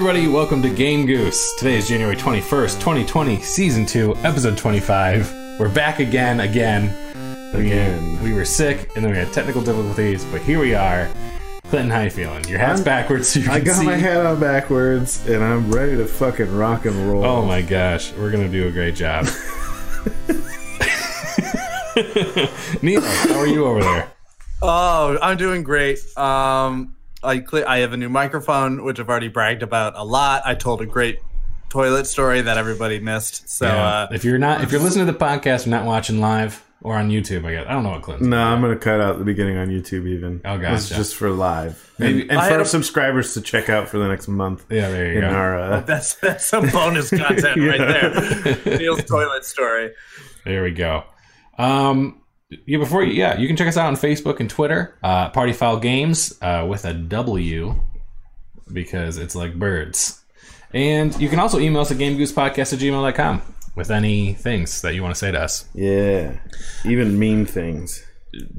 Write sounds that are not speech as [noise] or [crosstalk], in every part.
everybody. Welcome to Game Goose. Today is January 21st, 2020, Season 2, Episode 25. We're back again, again. Again. We, we were sick, and then we had technical difficulties, but here we are. Clinton, how you feeling? Your hat's backwards so you can I got see. my hat on backwards and I'm ready to fucking rock and roll. Oh my gosh, we're gonna do a great job. [laughs] [laughs] Neil, how are you over there? Oh, I'm doing great. Um, I cle I have a new microphone, which I've already bragged about a lot. I told a great toilet story that everybody missed. So Yeah. uh, if you're not, if you're listening to the podcast, and not watching live or on YouTube, I guess I don't know what Clinton. No, I'm gonna cut out the beginning on YouTube even. Oh, This is gotcha. just for live. Maybe- and and for our a- subscribers to check out for the next month. Yeah, there you go. our uh, [laughs] that's that's some bonus content [laughs] right there. Neil's toilet story. There we go. Um, yeah, before you, yeah, you can check us out on Facebook and Twitter. Uh, Party Fowl Games uh, with a W because it's like birds. And you can also email us at GameGoosePodcast at gmail.com with any things that you want to say to us. yeah, even mean things.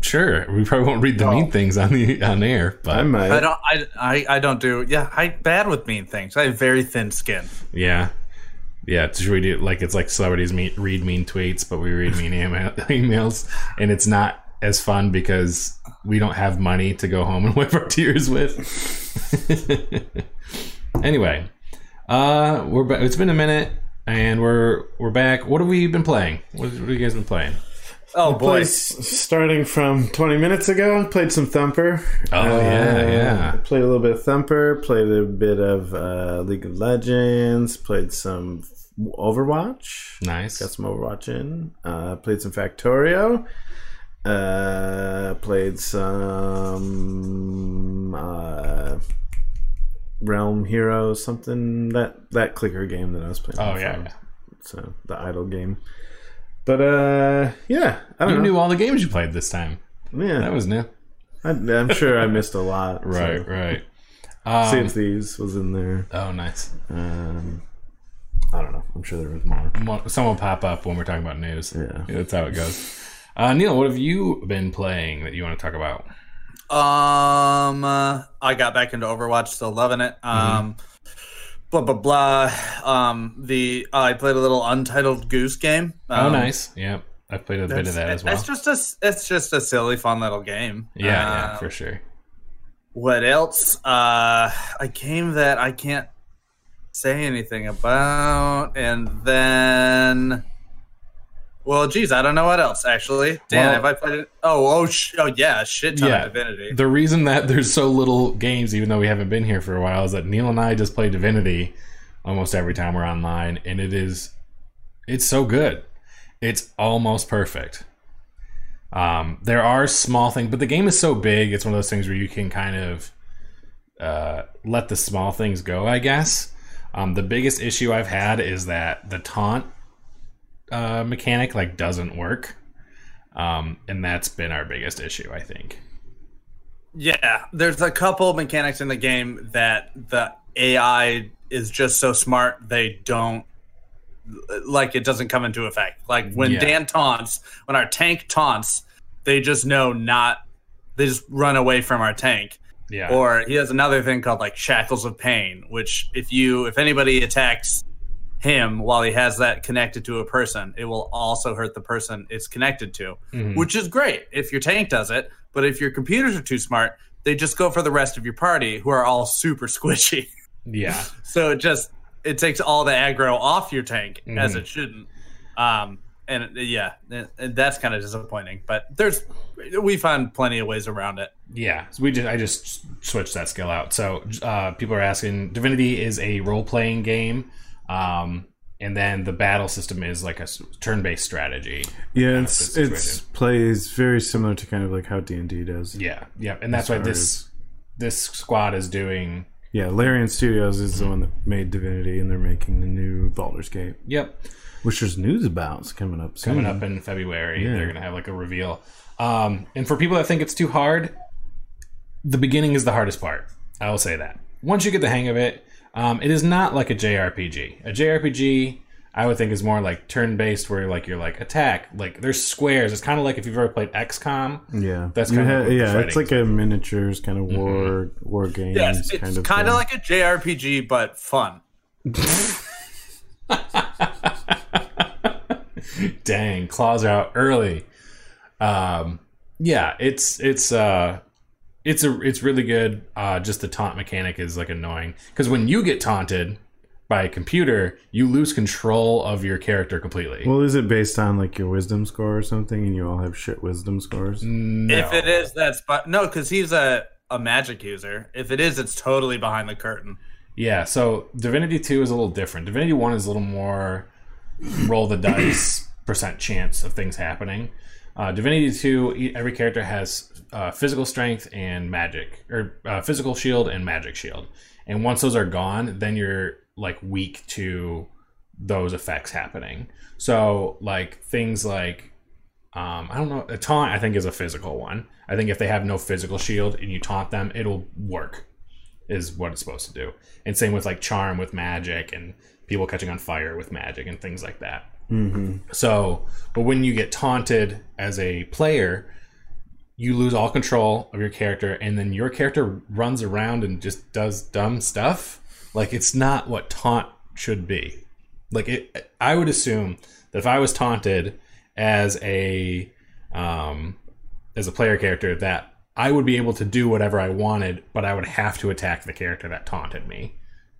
Sure, we probably won't read the mean things on the on air, but I might. I don't. I, I I don't do. Yeah, I bad with mean things. I have very thin skin. yeah, yeah. Like it's like celebrities meet, read mean tweets, but we read mean email, [laughs] emails, and it's not as fun because we don't have money to go home and [laughs] wipe our tears with. [laughs] anyway, uh, we're it's been a minute, and we're we're back. What have we been playing? What, what have you guys been playing? Oh boy. Played- starting from 20 minutes ago, played some Thumper. Oh, yeah, yeah. Played a little bit of Thumper. Played a bit of uh, League of Legends. Played some Overwatch. Nice. Got some Overwatch in. Uh, played some Factorio. Uh, played some uh, Realm Heroes, something that that clicker game that I was playing. Oh, before. yeah. So the idle game. But uh, yeah, I don't You know. knew all the games you played this time. yeah, That was new. I, I'm sure I missed a lot. Right, So. right. Sea Um, of Thieves was in there. oh, nice. Um, I don't know. I'm sure there was more. Mo- Someone pop up when we're talking about news. Yeah. that's how it goes. Uh, Neil, what have you been playing that you want to talk about? Um, uh, I got back into Overwatch, still loving it. Um, blah blah blah. Um, the I played a little Untitled Goose game. oh, Um, nice. Yep, I've played a bit of that as well. It's just a it's just a silly, fun little game. yeah, yeah, Uh, for sure. What else? Uh, a game that I can't say anything about, and then. Well, geez, I don't know what else actually. Dan, Well- have I played it? Oh, oh, sh- oh, yeah, a shit ton Yeah. of Divinity. The reason that there's so little games, even though we haven't been here for a while, is that Neil and I just play Divinity almost every time we're online, and it is, it's so good. It's almost perfect. Um, there are small things, but the game is so big. It's one of those things where you can kind of uh, let the small things go. I guess. Um, the biggest issue I've had is that the taunt uh, mechanic like doesn't work, um, and that's been our biggest issue. I think. Yeah, there's a couple mechanics in the game that the AI is just so smart they don't like it doesn't come into effect. Like when Yeah. Dan taunts, when our tank taunts, they just know not they just run away from our tank. Yeah. Or he has another thing called like shackles of pain, which if you if anybody attacks him while he has that connected to a person, it will also hurt the person it's connected to, Mhm. which is great if your tank does it. But if your computers are too smart, they just go for the rest of your party, who are all super [laughs] squishy. yeah. [laughs] so it just it takes all the aggro off your tank as Mhm. it shouldn't. Um, and yeah, and- that's kind of disappointing. But there's we found plenty of ways around it. Yeah, so we just I just switched that skill out. So uh, people are asking, Divinity is a role playing game, um, and then the battle system is like a turn based strategy. Yeah, it's the it's plays very similar to kind of like how D and D does. Yeah, yeah, and that's why this this squad is doing. Yeah, Larian Studios is the one that made Divinity, and they're making the new Baldur's Gate, Yep, which there's news about. It's coming up soon. coming up in February, Yeah. they're gonna have like a reveal. Um, and for people that think it's too hard, the beginning is the hardest part. I will say that. Once you get the hang of it, um, it is not like a JRPG. A JRPG, I would think is more like turn based, where like you're like attack. Like there's squares. It's kind of like if you've ever played XCOM. Yeah, That's You kinda had- yeah. It's like a miniatures kind of war war games. Yes, it's kind of kind of like a JRPG, but fun. [laughs] Dang, claws are out early. Um, yeah, it's it's uh, it's a it's really good. Uh, just the taunt mechanic is like annoying because when you get taunted by a computer, you lose control of your character completely. Well, is it based on like your wisdom score or something, and you all have shit wisdom scores? no. If it is, that's but no, because he's a a magic user. If it is, it's totally behind the curtain. Yeah, so Divinity 2 is a little different. Divinity 1 is a little more roll the dice percent chance of things happening. Uh, Divinity 2, e- every character has uh, physical strength and magic, or uh, physical shield and magic shield. And once those are gone, then you're like weak to those effects happening. So, like things like um, I don't know. A taunt, I think, is a physical one. I think if they have no physical shield and you taunt them, it'll work, is what it's supposed to do. And same with like charm with magic and people catching on fire with magic and things like that. Mm-hmm. So, but when you get taunted as a player, you lose all control of your character, and then your character runs around and just does dumb stuff. Like it's not what taunt should be. Like it, I would assume that if I was taunted as a um, as a player character, that I would be able to do whatever I wanted, but I would have to attack the character that taunted me.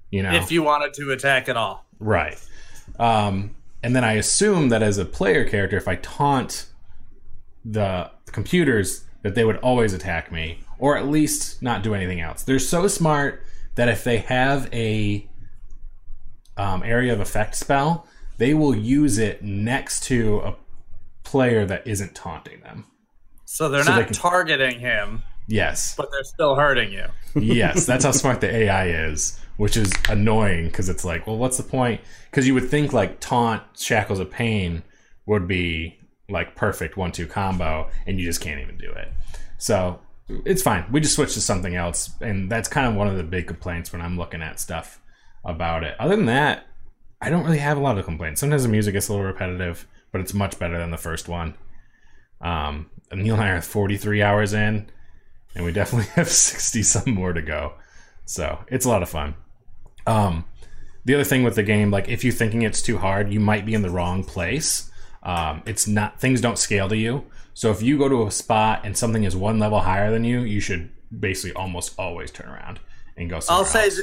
You know, If you wanted to attack at all, Right. Um, and then I assume that as a player character, if I taunt the computers, that they would always attack me, or at least not do anything else. They're so smart that if they have a um, area of effect spell, they will use it next to a player that isn't taunting them. so they're So not they can- targeting him, Yes. but they're still hurting you. yes, [laughs] that's how smart the AI is, which is annoying because it's like, well, what's the point? Because you would think like taunt shackles of pain would be like perfect one two combo, and you just can't even do it. So it's fine. We just switched to something else, and that's kind of one of the big complaints when I'm looking at stuff about it. Other than that, I don't really have a lot of complaints. Sometimes the music gets a little repetitive, but it's much better than the first one. Um, Neil and I are 43 hours in, and we definitely [laughs] have 60 some more to go. So it's a lot of fun. Um, the other thing with the game, like if you're thinking it's too hard, you might be in the wrong place. Um, it's not things don't scale to you. So if you go to a spot and something is one level higher than you, you should basically almost always turn around and go. Somewhere I'll say else.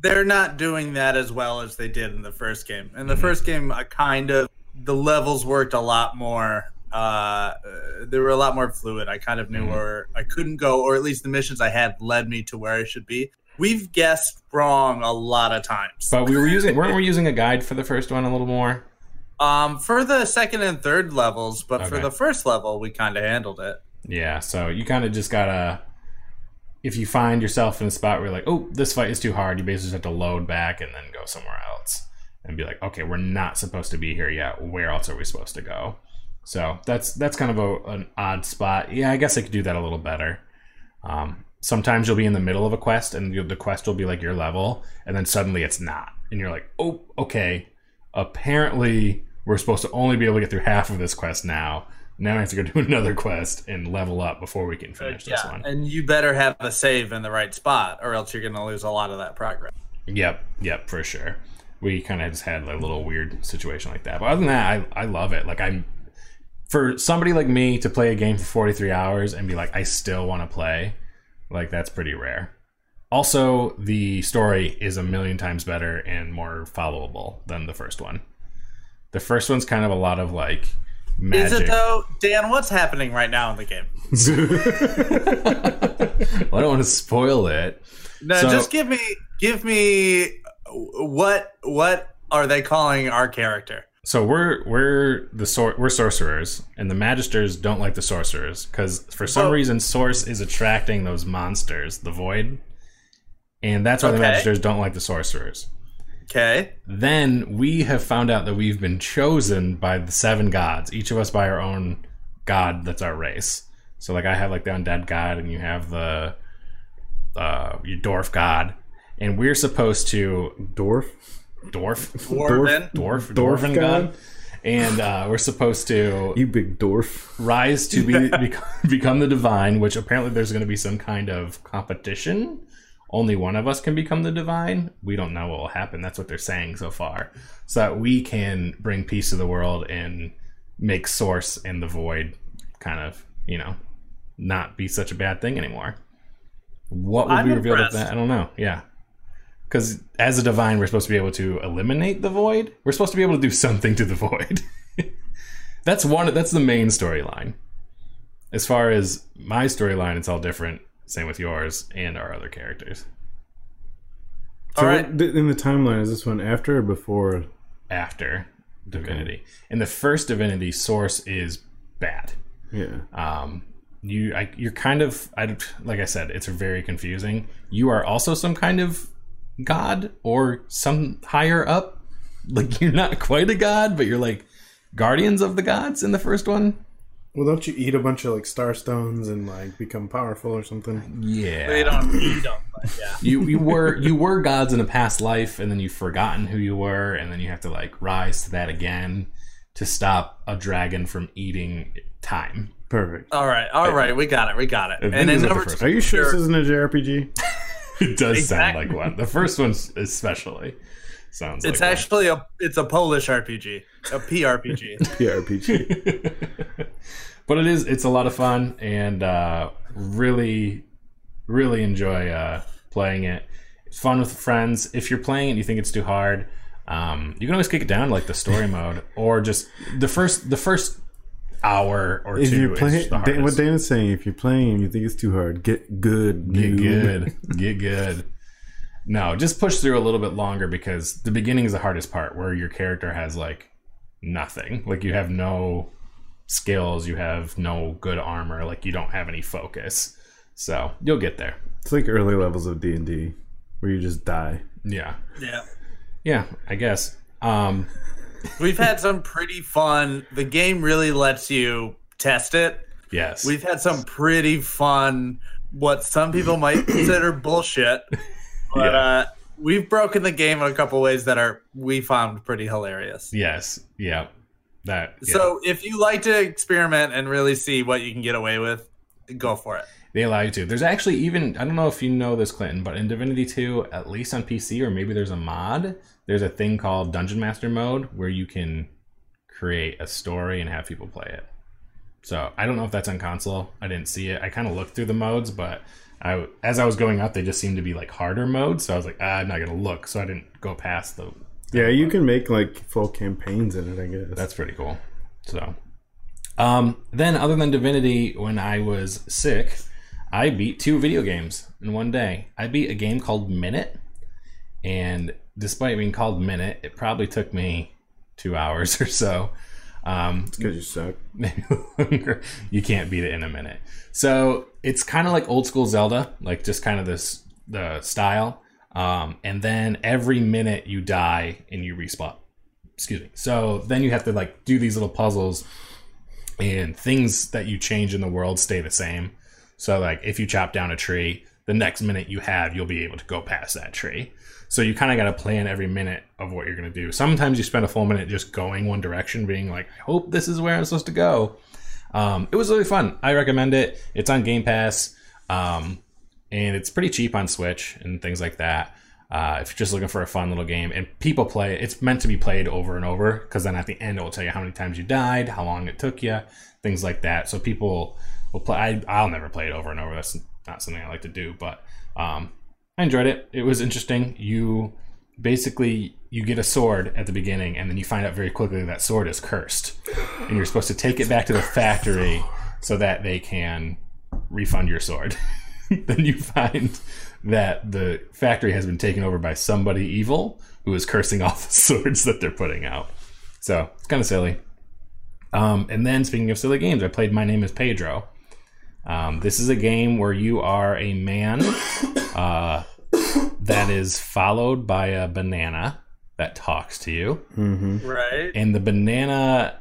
they're not doing that as well as they did in the first game. In the Mm-hmm. first game, I kind of the levels worked a lot more. Uh, they were a lot more fluid. I kind of knew Mhm. where I couldn't go, or at least the missions I had led me to where I should be. We've guessed wrong a lot of times. But we were using weren't we using a guide for the first one a little more? Um, for the second and third levels, but for the first level, we kind of handled it. Yeah, so you kind of just gotta. If you find yourself in a spot where you're like, oh, this fight is too hard, you basically just have to load back and then go somewhere else and be like, okay, we're not supposed to be here yet. Where else are we supposed to go? So that's that's kind of a, an odd spot. Yeah, I guess I could do that a little better. Um, sometimes you'll be in the middle of a quest and the quest will be like your level, and then suddenly it's not, and you're like, oh, okay. Apparently, we're supposed to only be able to get through half of this quest now. Now I have to go [laughs] do another quest and level up before we can finish this yeah, one. and you better have a save in the right spot, or else you're going to lose a lot of that progress. Yep, yep, for sure. We kind of just had a little weird situation like that. But other than that, I, I love it. Like I'm for somebody like me to play a game for 43 hours and be like, I still want to play. Like that's pretty rare. Also, the story is a million times better and more followable than the first one. The first one's kind of a lot of like magic. Is it though, Dan? What's happening right now in the game? [laughs] Well, I don't want to spoil it. No, So- just give me, give me what what are they calling our character? So we're we're the sor- we're sorcerers, and the magisters don't like the sorcerers because for some Well- reason Source is attracting those monsters, the void, and that's why the magisters don't like the sorcerers. Okay, Then we have found out that we've been chosen by the seven gods, each of us by our own god. That's our race. So like I have like the undead god, and you have the uh, your dwarf god, and we're supposed to Dwarf. dwarf, Dwarven. dwarf, Dwarf dwarven god? god, and uh, we're supposed to You big dwarf. rise to be [laughs] become, become the divine. Which apparently there's going to be some kind of competition. Only one of us can become the divine. We don't know what will happen. That's what they're saying so far, so that we can bring peace to the world and make source and the void kind of you know not be such a bad thing anymore. What will I'm be revealed at that? I don't know. Yeah. Because as a divine, we're supposed to be able to eliminate the void. We're supposed to be able to do something to the void. [laughs] that's one. That's the main storyline. As far as my storyline, it's all different. Same with yours and our other characters. So All right. what- in the timeline, is this one after or before? After Divinity, in the first Divinity, Source is bad. Yeah. um, you I, you're kind of I, like I said, it's very confusing. You are also some kind of god or some higher up. Like [laughs] you're not quite a god, but you're like guardians of the gods in the first one. Well, don't you eat a bunch of like star stones and like become powerful or something? Yeah, They don't eat them, but yeah. [laughs] you you were you were gods in a past life, and then you've forgotten who you were, and then you have to like rise to that again to stop a dragon from eating time. Perfect. All right, all right, we got it, we got it. think And then number the first two, Are you sure Sure. this isn't a JRPG? [laughs] It does sound like one. The first one especially sounds. it's like one. actually a it's a Polish RPG, a PRPG. [laughs] [laughs] PRPG. [laughs] but it is it's a lot of fun and uh, really really enjoy uh, playing it it's fun with friends if you're playing it and you think it's too hard um, you can always kick it down to like the story mode or just the first the first hour or if two you're is playing, the Dan, what hardest. Dana's saying, if you're playing and you think it's too hard, get good. get noob. good get good no just push through a little bit longer because the beginning is the hardest part where your character has like nothing like you have no skills you have no good armor like you don't have any focus so you'll get there It's like early levels of D and D, where you just die. yeah yeah. yeah i guess um [laughs] We've had some pretty fun. The game really lets you test it. yes We've had some pretty fun, what some people might [coughs] consider bullshit, but Yeah. uh, we've broken the game in a couple ways that are we found pretty hilarious. yes yeah that yeah. So if you like to experiment and really see what you can get away with, go for it. They allow you to. There's actually even I don't know if you know this, Clinton, but in Divinity 2, at least on PC or maybe there's a mod, there's a thing called Dungeon Master mode where you can create a story and have people play it. So I don't know if that's on console. I didn't see it. I kind of looked through the modes, but I as I was going out, they just seemed to be like harder modes. So I was like, ah, I'm not gonna look. So I didn't go past the. Yeah, you can make like full campaigns in it. I guess. That's pretty cool. So, um, then other than Divinity, when I was sick, I beat two video games in one day. I beat a game called Minute, and despite being called Minute, it probably took me two hours [laughs] or so. Um, because you suck. maybe [laughs] longer. You can't beat it in a minute. So it's kind of like old school Zelda, like just kind of this the style. Um, and then every minute you die and you respawn. Excuse me. So then you have to like do these little puzzles, and things that you change in the world stay the same. So like if you chop down a tree, the next minute you have, you'll be able to go past that tree. So you kind of got to plan every minute of what you're going to do. Sometimes you spend a full minute just going one direction, being like, I hope this is where I'm supposed to go. Um, it was really fun. I recommend it. It's on Game Pass, um, and it's pretty cheap on Switch and things like that. Uh, if you're just looking for a fun little game, and people play it, it's meant to be played over and over because then at the end it will tell you how many times you died, how long it took you, things like that. So people will play. I, I'll never play it over and over. That's not something I like to do, but um, I enjoyed it. It was interesting. You basically you get a sword at the beginning, and then you find out very quickly that sword is cursed, and you're supposed to take it back to the factory so that they can refund your sword. [laughs] then you find that the factory has been taken over by somebody evil who is cursing all [laughs] the swords that they're putting out. So it's kind of silly. Um, and then speaking of silly games, I played My Name is Pedro. Um, this is a game where you are a man uh, that is followed by a banana that talks to you Mm-hmm. Right. and the banana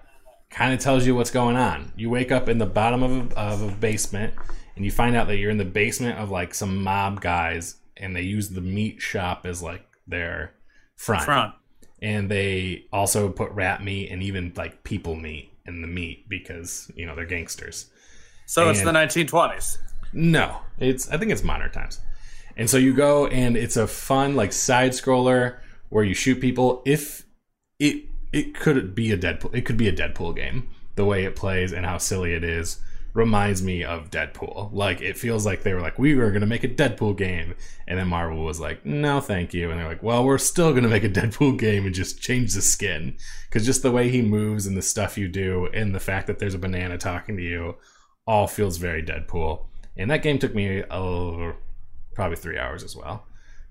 kind of tells you what's going on. You wake up in the bottom of a, of a basement, and you find out that you're in the basement of like some mob guys, and they use the meat shop as like their front. Front. and they also put rat meat and even like people meat in the meat because you know they're gangsters. So it's the 1920s. No, it's I think it's modern times. And so you go and it's a fun like side scroller where you shoot people. If it it could be a Deadpool, it could be a Deadpool game. The way it plays and how silly it is reminds me of Deadpool. Like it feels like they were like, we were gonna make a Deadpool game, and then Marvel was like, no, thank you, and they're like, well, we're still gonna make a [laughs] Deadpool game and just change the skin because just the way he moves and the stuff you do and the fact that there's a banana talking to you all feels very Deadpool. And that game took me uh, probably three hours as well.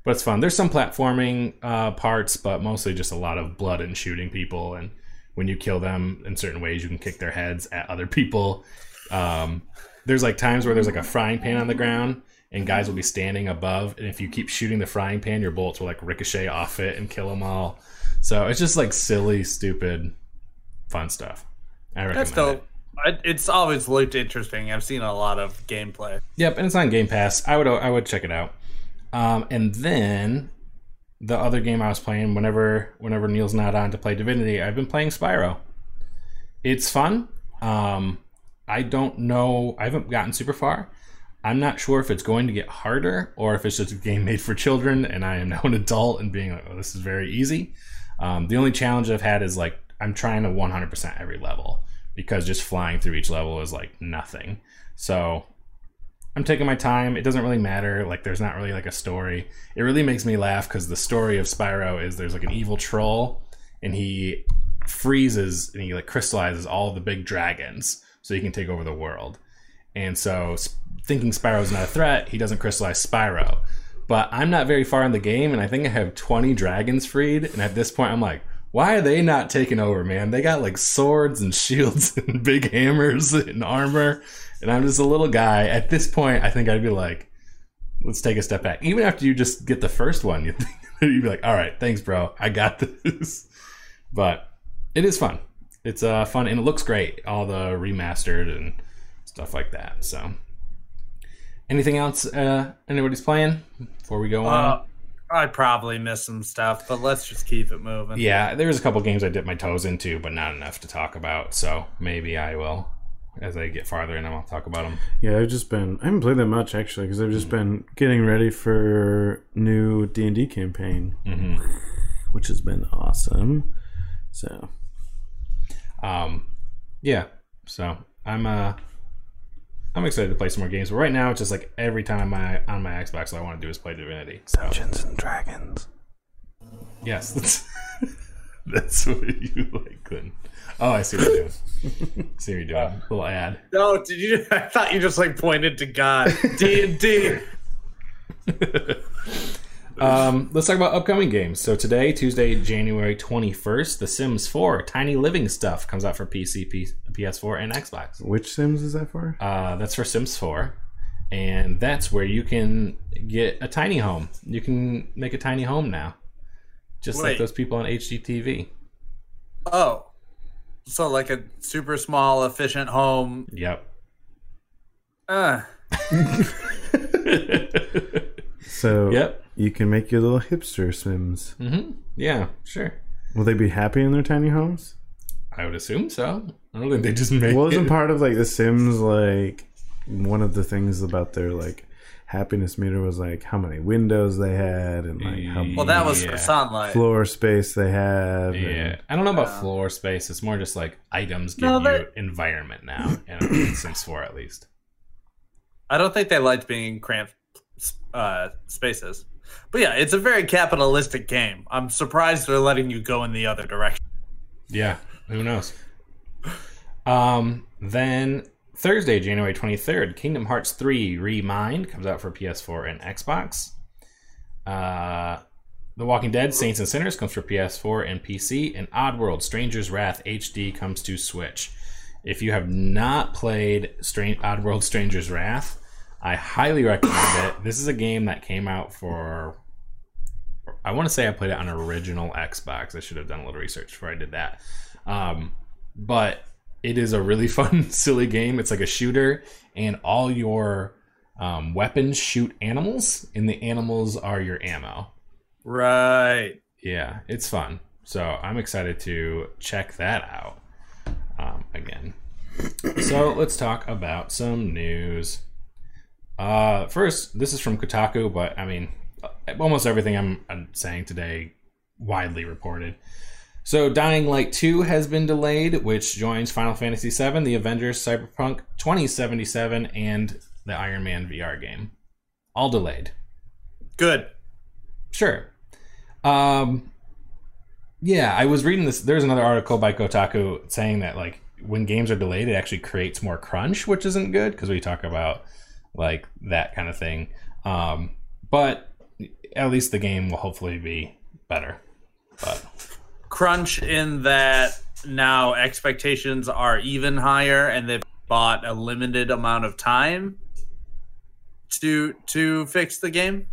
But it's fun. There's some platforming uh, parts, but mostly just a lot of blood and shooting people. And when you kill them in certain ways, you can kick their heads at other people. Um, there's like times where there's like a frying pan on the ground, and guys will be standing above. And if you keep shooting the frying pan, your bullets will like ricochet off it and kill them all. So it's just like silly, stupid, fun stuff. I recommend That's it. dope. I- It's always looked interesting. I've seen a lot of gameplay. Yep, and it's on Game Pass. I would I would check it out. Um, and then the other game I was playing whenever whenever Neil's not on to play Divinity, I've been playing Spyro. It's fun. Um, I don't know. I haven't gotten super far. I'm not sure if it's going to get harder or if it's just a game made for children, and I am now an adult and being like, "Oh, this is very easy." Um, the only challenge I've had is like I'm trying to 100% every level because just flying through each level is like nothing. So I'm taking my time. It doesn't really matter. Like, there's not really like a story. It really makes me laugh because the story of Spyro is there's like an evil troll, and he freezes and he like crystallizes all the big dragons so he can take over the world. And so, thinking Spyro's not a threat, he doesn't crystallize Spyro. But I'm not very far in the game, and I think I have 20 dragons freed. And at this point, I'm like, why are they not taking over, man? They got like swords and [laughs] shields and big hammers and armor. And I'm just a little guy. At this point, I think I'd be like, let's take a step back. Even after you just get the first one, you'd, think, [laughs] you'd be like, all right, thanks, bro. I got [laughs] this. But it is fun. It's uh, fun and it looks great. All the remastered and stuff like that. So, anything else uh, anybody's playing before we go on? I probably missed some stuff, but let's just keep it moving. Yeah, there's a couple games I dipped my toes into, but not enough to talk about. So maybe I will, as I get farther in, I'll talk about them. Yeah, I've just been. I haven't played that much actually because I've just been getting ready for new D and D campaign, hmm which has been awesome. So Um, yeah. So I'm uh, I'm excited to play some more games. But right now, it's just like every time I'm my, on my Xbox, all I want to do is play Divinity. So Dungeons and Dragons. yes, that's, [laughs] that's what you like, Clinton. Oh, I see what you're doing. [laughs] see what you're doing. little ad. No, did you? I thought you just like pointed to God. D and D. [laughs] Um, let's talk about upcoming games. So today, Tuesday, January 21st, The Sims 4 Tiny Living Stuff comes out for PC, P- PS4, and Xbox. Which Sims is that for? Uh, that's for Sims 4. And that's where you can get a tiny home. You can make a tiny home now. Just like those people on HGTV. Oh, so like a super small, efficient home. Yep. Uh, [laughs] So Yep. You can make your little hipster Sims. hmm Yeah, sure. Will they be happy in their tiny homes? I would assume so. I don't think they just make Well, isn't it. part of like the Sims like one of the things about their like happiness meter was like how many windows they had and like how well, that was Yeah. for sunlight. floor space they had. Yeah, and- I don't know about Yeah. floor space. It's more just like items give No, you they- environment now, [coughs] in Sims 4 at least. I don't think they liked being in cramped uh, spaces. But yeah, it's a very capitalistic game. I'm surprised they're letting you go in the other direction. Yeah, who knows? Um, then Thursday, January 23rd, Kingdom Hearts 3 Remind comes out for PS4 and Xbox. Uh, The Walking Dead Saints and Sinners comes for PS4 and PC, and Oddworld Stranger's Wrath HD comes to Switch. If you have not played Strange Oddworld Stranger's Wrath, I highly recommend it. This is a game that came out for I want to say I played it on original Xbox. I should have done a little research before I did that. Um, but it is a really [laughs] fun, silly game. It's like a shooter, and all your um, weapons shoot animals, and the animals are your ammo. Right. Yeah, it's fun. So I'm excited to check that out um, again. so let's talk about some news. Uh, first, this is from Kotaku, but I mean, almost everything I'm, I'm saying today widely reported. So, Dying Light 2 has been delayed, which joins Final Fantasy VII, the Avengers, Cyberpunk 2077, and the Iron Man VR game. All delayed. Good. Sure. Um, yeah, I was reading this. There's another article by Kotaku saying that, like, when games are delayed, it actually creates more crunch, which isn't good because we talk about, like, that kind of thing. Um, but at least the game will hopefully be better. But Crunch in that now expectations are even higher and they've bought a limited amount of time to to fix the game.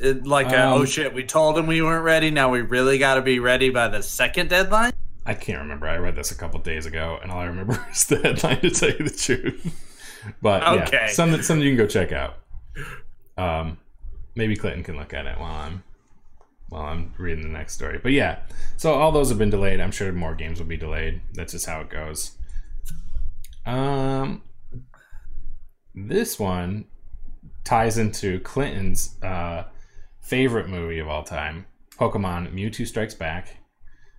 It, like, a, Um, oh shit, we told them we weren't ready. Now we really got to be ready by the second deadline. I can't remember. I read this a couple days ago, and all I remember [laughs] is the headline. To tell you the truth, but yeah, Okay. something something you can go check out. Um, maybe Clinton can look at it while I'm while I'm reading the next story. But yeah, so all those have been delayed. I'm sure more games will be delayed. That's just how it goes. Um, this one ties into Clinton's uh, favorite movie of all time, Pokemon Mewtwo Strikes Back.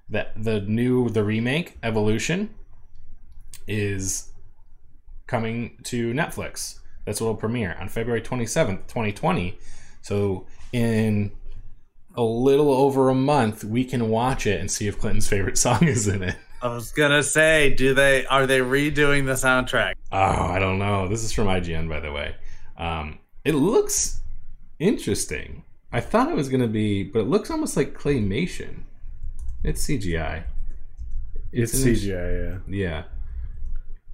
That the new the remake Evolution is coming to Netflix. That's what will premiere on February 27th, 2020. So in a little over a month, we can watch it and see if Clinton's favorite [laughs] song is in it. I was gonna say, do they are they redoing the soundtrack? Oh, I don't know. This is from IGN, by the way. Um, it looks interesting. I thought it was going to be, but it looks almost like claymation. It's CGI. It's an- CGI, yeah. Yeah,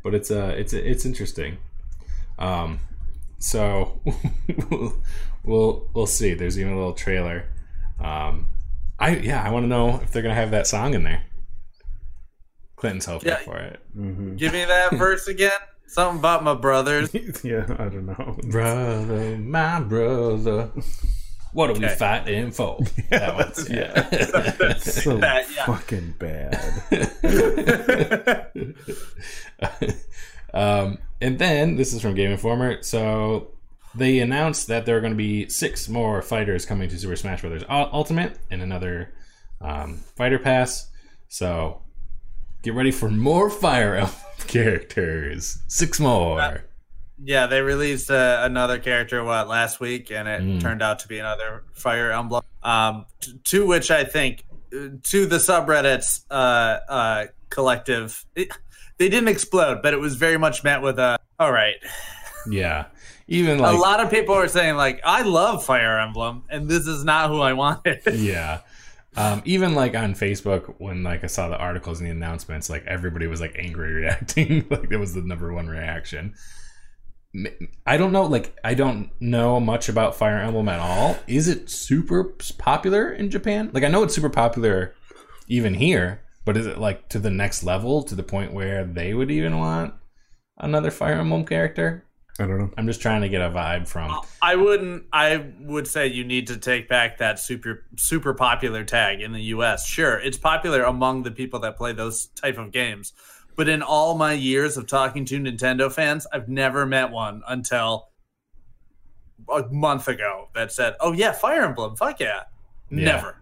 but it's uh, it's it's interesting. Um, so we'll, [laughs] we'll we'll see. There's even a little trailer. Um, I yeah, I want to know if they're gonna have that song in there. Clinton's hoping Yeah. for it. hmm Give me that [laughs] verse again. Something about my brothers. [laughs] yeah, I don't know. Brother, my brother, what are we Okay. fighting for? [laughs] That one's yeah. [laughs] So [laughs] That, yeah. fucking bad. um, and then this is from Game Informer. So they announced that there are going to be six more fighters coming to Super Smash Bros. Ul- Ultimate and another um, fighter pass. So get ready for more Fire Emblem characters. Six more. Yeah, they released uh, another character what last week, and it Mm. turned out to be another Fire Emblem. Um, t- to which I think uh, to the subreddits uh, uh, collective, it, they didn't explode, but it was very much met with a all right. Yeah. Even like a lot of people are saying like, I love Fire Emblem, and this is not who I wanted. [laughs] yeah um, even like on facebook when like i saw the articles and the announcements like everybody was like angry reacting [laughs] like that was the number one reaction i don't know like i don't know much about fire emblem at all is it super popular in japan like i know it's super popular even here but is it like to the next level to the point where they would even want another fire emblem character I don't know. i'm just trying to get a vibe from I wouldn't. I would say you need to take back that super super popular tag in the U.S. Sure, it's popular among the people that play those type of games, but in all my years of talking to Nintendo fans, I've never met one until a month ago that said, "Oh yeah, Fire Emblem, fuck yeah." Yeah. Never.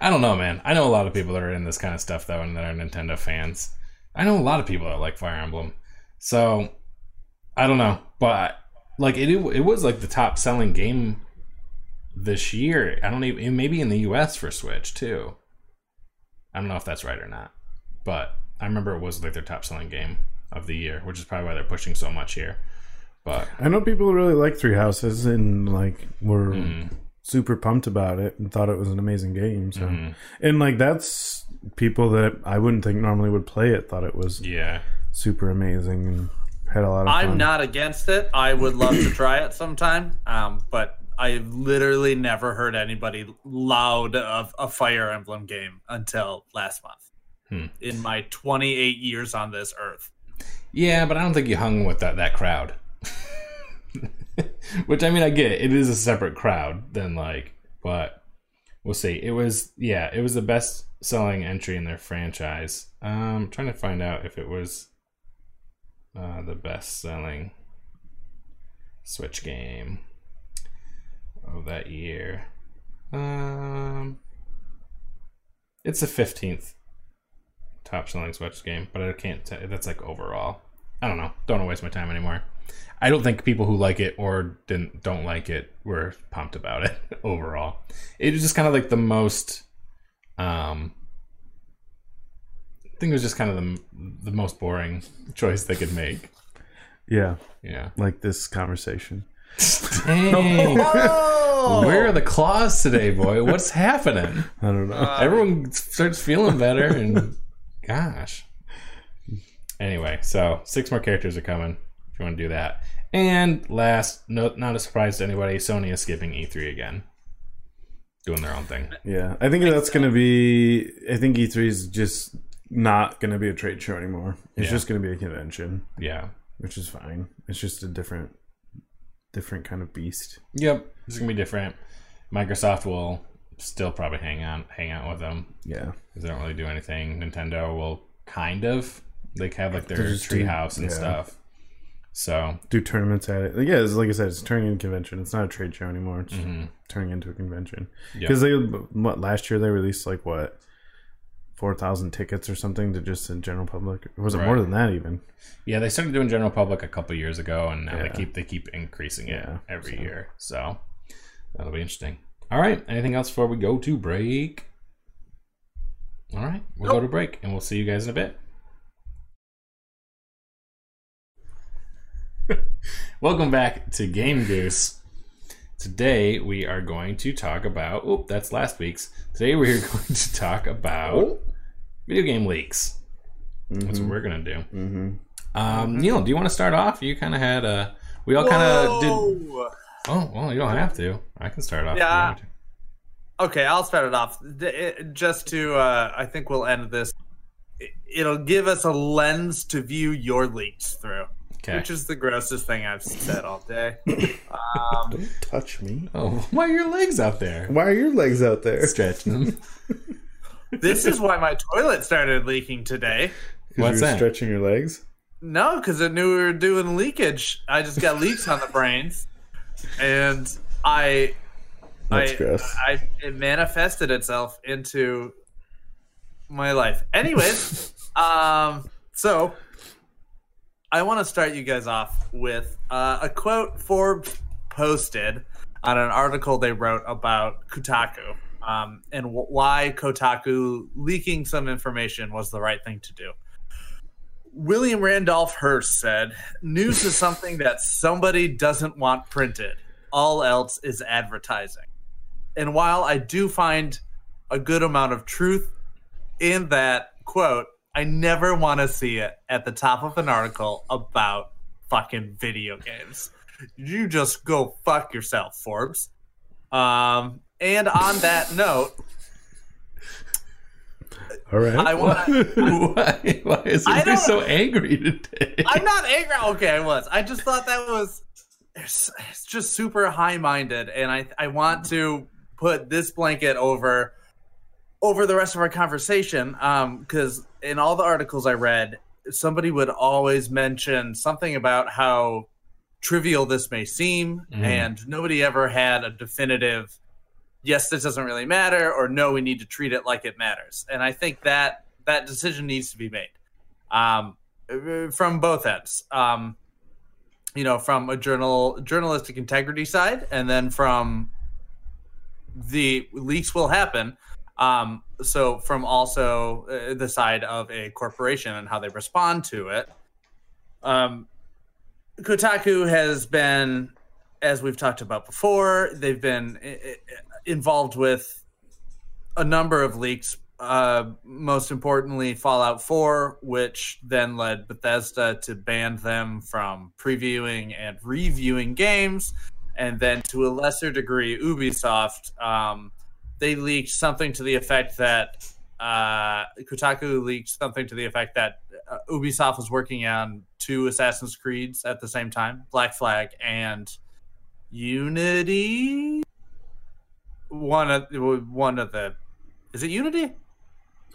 I don't know, man. I know a lot of people that are in this kind of stuff though, and that are Nintendo fans. I know a lot of people that like Fire Emblem, so I don't know, but like it, it was like the top selling game this year. I don't even maybe in the U.S. for Switch too. I don't know if that's right or not, but I remember it was like their top selling game of the year, which is probably why they're pushing so much here. But I know people really like Three Houses and like were mm, super pumped about it and thought it was an amazing game. So mhm, and like that's people that I wouldn't think normally would play it thought it was yeah, super amazing and had a lot of I'm fun. not against it. I would love to try it sometime, um, but I've literally never heard anybody loud of a Fire Emblem game until last month. Hmm. In my 28 years on this earth. Yeah, but I don't think you hung with that that crowd. [laughs] Which I mean, I get it. It is a separate crowd than like, but we'll see. It was yeah, it was the best selling entry in their franchise. Um, trying to find out if it was uh, the best selling Switch game of that year. Um, it's the fifteenth top selling Switch game, but I can't. T- that's like overall. I don't know. Don't waste my time anymore. I don't think people who like it or didn't don't like it were pumped about it [laughs] overall. It was just kind of like the most. Um, I think it was just kind of the the most boring [laughs] choice they could make. Yeah, Yeah. like this conversation. Dang. [laughs] Oh! Where are the claws today, boy? What's happening? I don't know. Uh, Everyone starts feeling better, and gosh. Anyway, so six more characters are coming. If you want to do that, and last, no, not a surprise to anybody, Sony is skipping E3 again, doing their own thing. Yeah, I think that's going to be. I think E3 is just not going to be a trade show anymore. It's Yeah. just going to be a convention, Yeah. which is fine. It's just a different, different kind of beast. Yep. it's gonna be different. Microsoft will still probably hang on, hang out with them Yeah, because they don't really do anything. Nintendo will kind of. They have like their They just do- treehouse and yeah. stuff. So do tournaments at it. Like, Yeah, it's, like I said, it's turning into a convention. It's not a trade show anymore. It's mhm. turning into a convention. Yep. Because they what last year they released like what four thousand tickets or something to just the general public. Or was it more than that even? Yeah, they started doing general public a couple years ago, and now they keep they keep increasing it Yeah, every so- year. So that'll be interesting. All right. Anything else before we go to break? All right, we'll go to break, and we'll see you guys in a bit. [laughs] Welcome back to Game Goose. Today we are going to talk about. Oh, that's last week's. Today we are [laughs] going to talk about video game leaks. That's what we're gonna do. Mm-hmm. Um, Neil, do you want to start off? You kind of had a. We all kind of did. Whoa! Oh well, you don't have to. I can start off. Yeah. want. Okay, I'll start it off. It- Just to, uh, I think we'll end this. It- It'll give us a lens to view your leaks through, Okay. which is the grossest thing I've said all day. [laughs] Um, Don't touch me. Oh, why are your legs out there? Why are your legs out there? Stretching them. [laughs] this is why my toilet started leaking today. What's you that? Stretching your legs. No, because it knew we were doing leakage. I just got leaks on the brains, and I, That's I, gross. I, it manifested itself into my life. Anyways, [laughs] um, so I want to start you guys off with uh, a quote Forbes posted on an article they wrote about Kotaku. Um, and w- why Kotaku leaking some information was the right thing to do. William Randolph Hearst said, News is something that somebody doesn't want printed. All else is advertising. And while I do find a good amount of truth in that quote, I never want to see it at the top of an article about fucking video games. You just go fuck yourself, Forbes. Um, and on that note, [laughs] All right. I want [laughs] why? Why is he so angry today? I'm not angry. Okay, I was. I just thought that was it's, it's just super high minded, and I I want to put this blanket over over the rest of our conversation um because in all the articles I read, somebody would always mention something about how trivial this may seem, Mhm. and nobody ever had a definitive yes this doesn't really matter or no we need to treat it like it matters and i think that that decision needs to be made um, from both ends. Um, you know, from a journal journalistic integrity side, and then from the leaks will happen. Um, so from also uh, the side of a corporation and how they respond to it. Um, Kotaku has been, as we've talked about before, they've been involved with a number of leaks uh, most importantly, Fallout 4, which then led Bethesda to ban them from previewing and reviewing games. And then to a lesser degree, Ubisoft, um, they leaked something to the effect that uh, Kotaku leaked something to the effect that uh, Ubisoft was working on two Assassin's Creeds at the same time Black Flag and Unity. One of one of the is it Unity?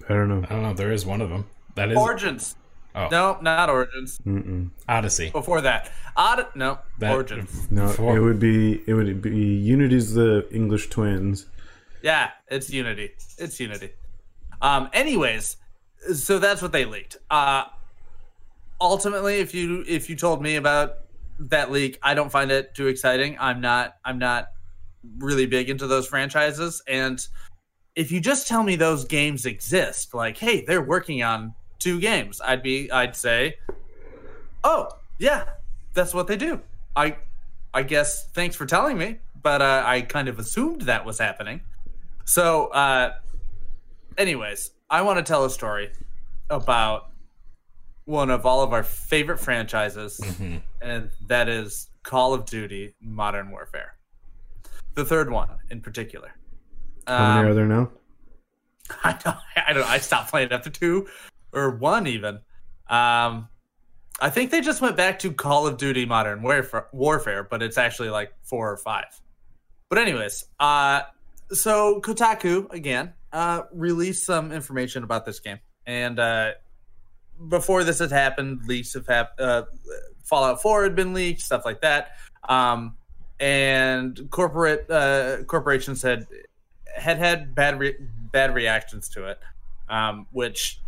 I don't know. I don't know. There is one of them. That is Origins. Oh. No, not Origins. Mm-mm. Odyssey. Before that, Odd. No, That- Origins. No, Before- it would be it would be Unity's the English twins. Yeah, it's Unity. It's Unity. Um. Anyways, so that's what they leaked. Uh. Ultimately, if you if you told me about that leak, I don't find it too exciting. I'm not. I'm not really big into those franchises, and if you just tell me those games exist, like, hey, they're working on two games, I'd be. I'd say, oh yeah, that's what they do. I. I guess thanks for telling me, but uh, I kind of assumed that was happening. So, uh, anyways, I want to tell a story about one of all of our favorite franchises, Mhm. and that is Call of Duty Modern Warfare. The third one in particular. How many Um, are there now? [laughs] I don't, I don't. I stopped playing after two or one even. Um, I think they just went back to Call of Duty Modern Warfare, Warfare, but it's actually like four or five. But anyways, uh, so Kotaku again uh, released some information about this game, and uh, before this had happened, leaks have happened. Uh, Fallout Four had been leaked, stuff like that. Um, and corporate uh, corporations had had had bad re- bad reactions to it, um, which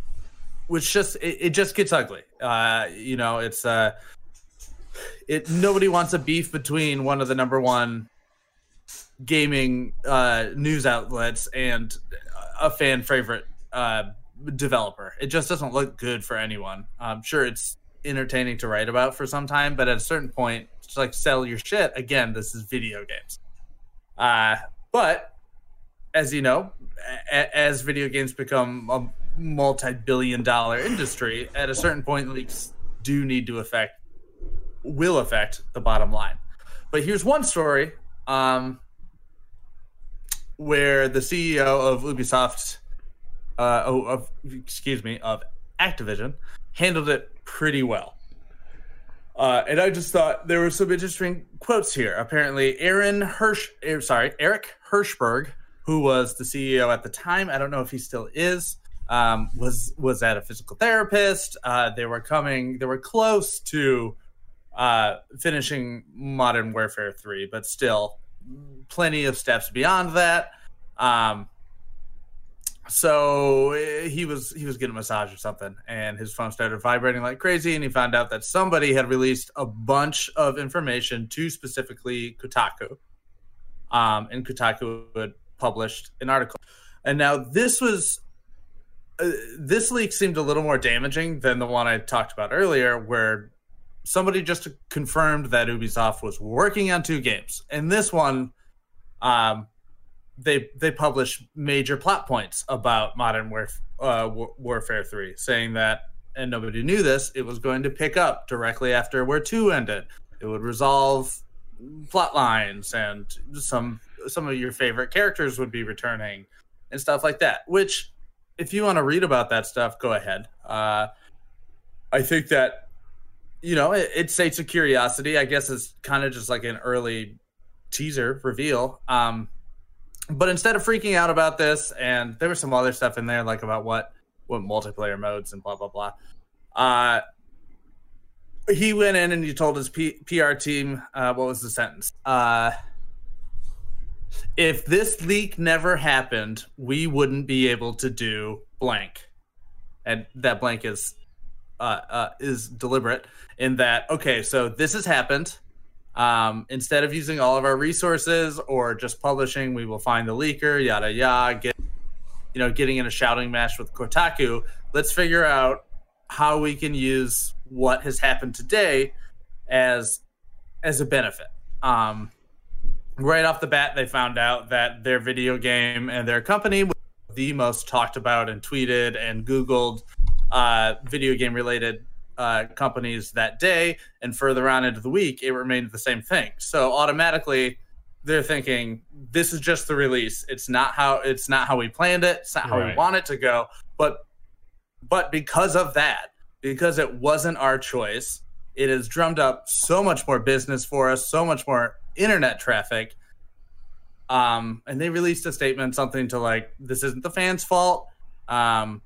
which just it, it just gets ugly. Uh, you know, it's uh, it nobody wants a beef between one of the number one gaming uh, news outlets and a fan favorite uh, developer. It just doesn't look good for anyone. I'm sure it's entertaining to write about for some time, but at a certain point, like sell your shit. Again, this is video games. Uh, but as you know, a- as video games become a multi-billion dollar industry, at a certain point, leaks do need to affect, will affect the bottom line. But here's one story um, where the CEO of Ubisoft, uh, oh, of excuse me, of Activision, handled it pretty well. Uh, and I just thought there were some interesting quotes here. Apparently, Aaron Hirsch, er, sorry, Eric Hirschberg, who was the CEO at the time, I don't know if he still is, um, was was at a physical therapist. Uh, they were coming, they were close to uh, finishing Modern Warfare Three, but still plenty of steps beyond that. Um, so eh, he was he was getting a massage or something, and his phone started vibrating like crazy, and he found out that somebody had released a bunch of information to specifically Kotaku, um, and Kotaku had published an article, and now this was. Uh, this leak seemed a little more damaging than the one I talked about earlier, where somebody just confirmed that Ubisoft was working on two games. And this one, um, they they publish major plot points about Modern Warf- uh, War- Warfare Three, saying that, and nobody knew this, it was going to pick up directly after where two ended. It would resolve plot lines, and some some of your favorite characters would be returning, and stuff like that. Which, if you want to read about that stuff, go ahead. Uh, I think that you know it, it sates a curiosity. I guess it's kind of just like an early teaser reveal. Um, but instead of freaking out about this, and there was some other stuff in there, like about what what multiplayer modes and blah blah blah. Uh, he went in and he told his P- PR team, uh, what was the sentence? Uh, if this leak never happened, we wouldn't be able to do blank, and that blank is uh, uh, is deliberate in that. Okay, so this has happened um, instead of using all of our resources or just publishing, we will find the leaker, yada yada. Get you know, getting in a shouting match with Kotaku. Let's figure out how we can use what has happened today as as a benefit. Um, right off the bat, they found out that their video game and their company was the most talked about and tweeted and Googled uh, video game related uh, companies that day, and further on into the week, it remained the same thing. So automatically, they're thinking this is just the release. It's not how it's not how we planned it. It's not how we want it to go. But but because of that, because it wasn't our choice, it has drummed up so much more business for us, so much more internet traffic. Um, and they released a statement, something to like, "This isn't the fans' fault. Um,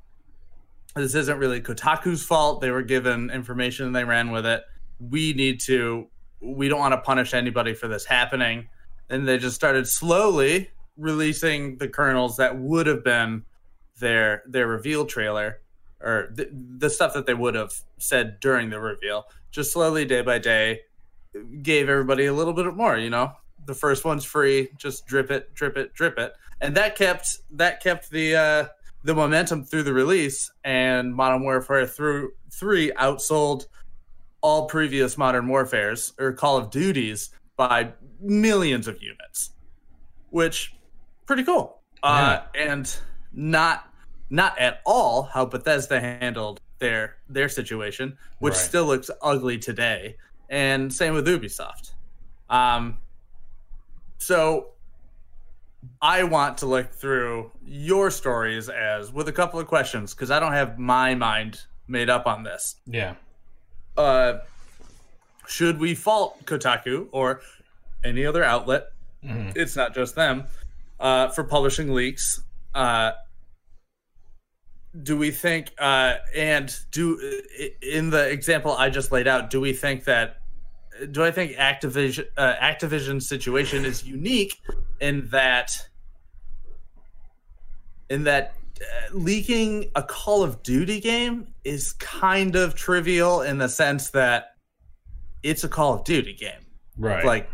this isn't really Kotaku's fault. They were given information and they ran with it. We need to. We don't want to punish anybody for this happening. And they just started slowly releasing the kernels that would have been their their reveal trailer or the, the stuff that they would have said during the reveal. Just slowly, day by day, gave everybody a little bit more. You know, the first one's free. Just drip it, drip it, drip it, and that kept that kept the uh, the momentum through the release. And Modern Warfare through three outsold all previous Modern Warfares or Call of Duties by millions of units, which pretty cool. Uh, and not not at all how Bethesda handled their their situation, which Right. still looks ugly today. And same with Ubisoft. Um, so I want to look through your stories as with a couple of questions because I don't have my mind made up on this. Yeah. Uh, should we fault Kotaku or any other outlet? Mhm. It's not just them uh, for publishing leaks. Uh, do we think, uh, and do in the example I just laid out, do we think that? Do I think Activision uh, Activision's situation is unique in that in that uh, leaking a Call of Duty game is kind of trivial in the sense that it's a Call of Duty game. Right. Like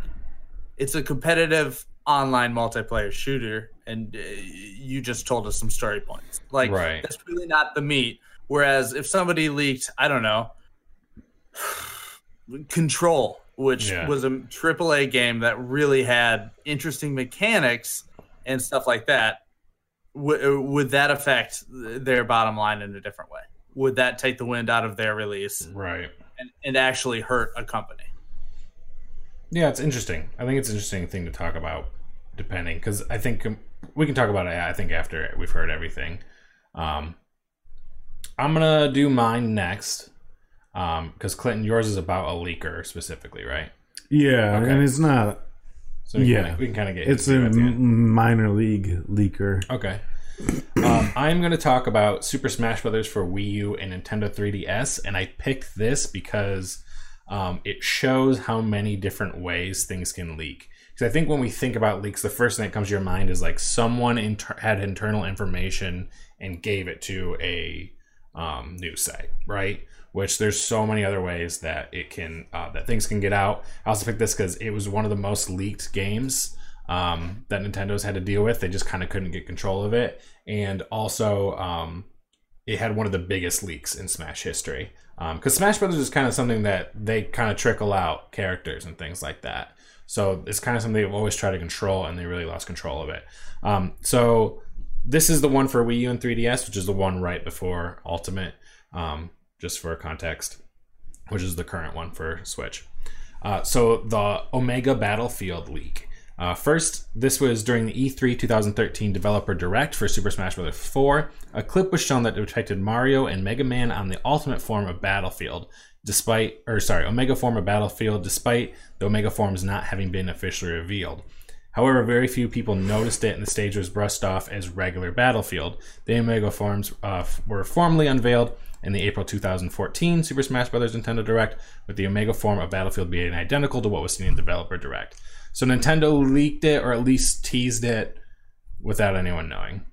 it's a competitive online multiplayer shooter and uh, you just told us some story points. Like Right. that's really not the meat. Whereas if somebody leaked, I don't know, Control, which Yeah. was a AAA game that really had interesting mechanics and stuff like that, w- would that affect their bottom line in a different way? Would that take the wind out of their release right. and, and actually hurt a company? Yeah, it's interesting. I think it's an interesting thing to talk about, depending, because I think um, we can talk about it. I think after we've heard everything. Um, I'm gonna do mine next, because Clinton, yours is about a leaker specifically, right? Yeah, Okay. and it's not. So we Yeah. can, we can kind of get It's a it at the end. m- minor league leaker. Okay. Um, I'm going to talk about Super Smash Brothers for Wii U and Nintendo 3DS, and I picked this because um, it shows how many different ways things can leak. Because I think when we think about leaks, the first thing that comes to your mind is like someone inter- had internal information and gave it to a um, news site, right? Which there's so many other ways that it can uh, that things can get out. I also picked this because it was one of the most leaked games um, that Nintendo's had to deal with. They just kind of couldn't get control of it, and also um, it had one of the biggest leaks in Smash history. Because Smash Brothers is kind of something that they kind of trickle out characters and things like that. So it's kind of something they've always tried to control, and they really lost control of it. Um, so this is the one for Wii U and 3DS, which is the one right before Ultimate, um, just for context, which is the current one for Switch. Uh, so the Omega Battlefield leak. Uh, first, this was during the E E3 2013 Developer Direct for Super Smash Bros. 4. A clip was shown that depicted Mario and Mega Man on the ultimate form of Battlefield, despite, or sorry, Omega form of Battlefield, despite the Omega forms not having been officially revealed. However, very few people noticed it, and the stage was brushed off as regular Battlefield. The Omega forms uh, were formally unveiled in the April 2014 Super Smash Bros. Nintendo Direct, with the Omega form of Battlefield being identical to what was seen in the Developer Direct. So Nintendo leaked it, or at least teased it, without anyone knowing.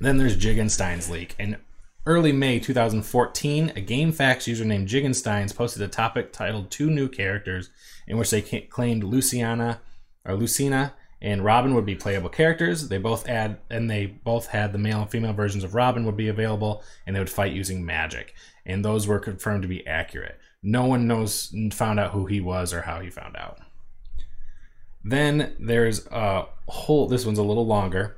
Then there's Jiggenstein's leak. In early May 2014, a GameFAQs user named Jiggensteins posted a topic titled Two New Characters, in which they claimed Luciana or Lucina and Robin would be playable characters. They both add and they both had the male and female versions of Robin would be available, and they would fight using magic. And those were confirmed to be accurate. No one knows found out who he was or how he found out. Then there's a whole. This one's a little longer.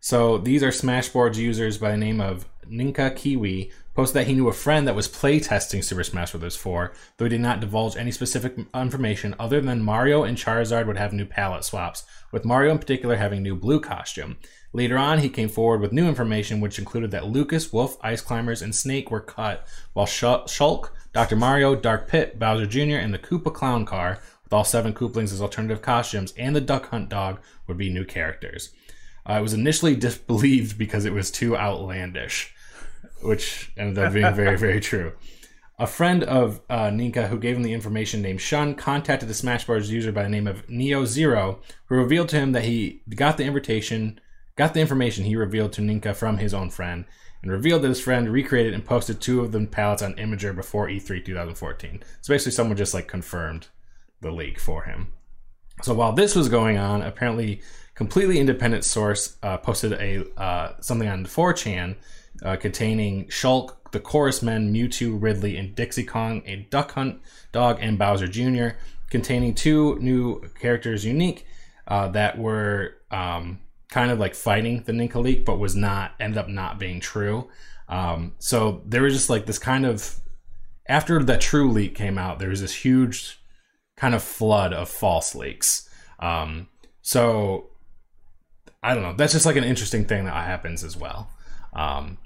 So these are Smashboards users by the name of Ninka Kiwi posted that he knew a friend that was playtesting Super Smash Bros. 4, though he did not divulge any specific information other than Mario and Charizard would have new palette swaps, with Mario in particular having new blue costume. Later on, he came forward with new information, which included that Lucas, Wolf, Ice Climbers, and Snake were cut, while Shulk, Dr. Mario, Dark Pit, Bowser Jr., and the Koopa Clown Car, with all seven Koopalings as alternative costumes, and the Duck Hunt Dog would be new characters. Uh, it was initially disbelieved because it was too outlandish, which ended up being very, very true. A friend of uh, Ninka who gave him the information named Shun contacted the Smash Bros. user by the name of Neo Zero, who revealed to him that he got the invitation, got the information he revealed to Ninka from his own friend, and revealed that his friend recreated and posted two of the palettes on Imgur before E E3 2014. So basically, someone just like confirmed the leak for him. So while this was going on, apparently, completely independent source uh, posted a uh, something on 4chan uh, containing Shulk, the Chorus Men, Mewtwo, Ridley, and Dixie Kong, a Duck Hunt dog, and Bowser Jr., containing two new characters unique uh, that were um, kind of like fighting the Ninka leak, but was not ended up not being true. Um, so there was just like this kind of after the true leak came out, there was this huge kind of flood of false leaks. Um, so I don't know. That's just like an interesting thing that happens as well. Um,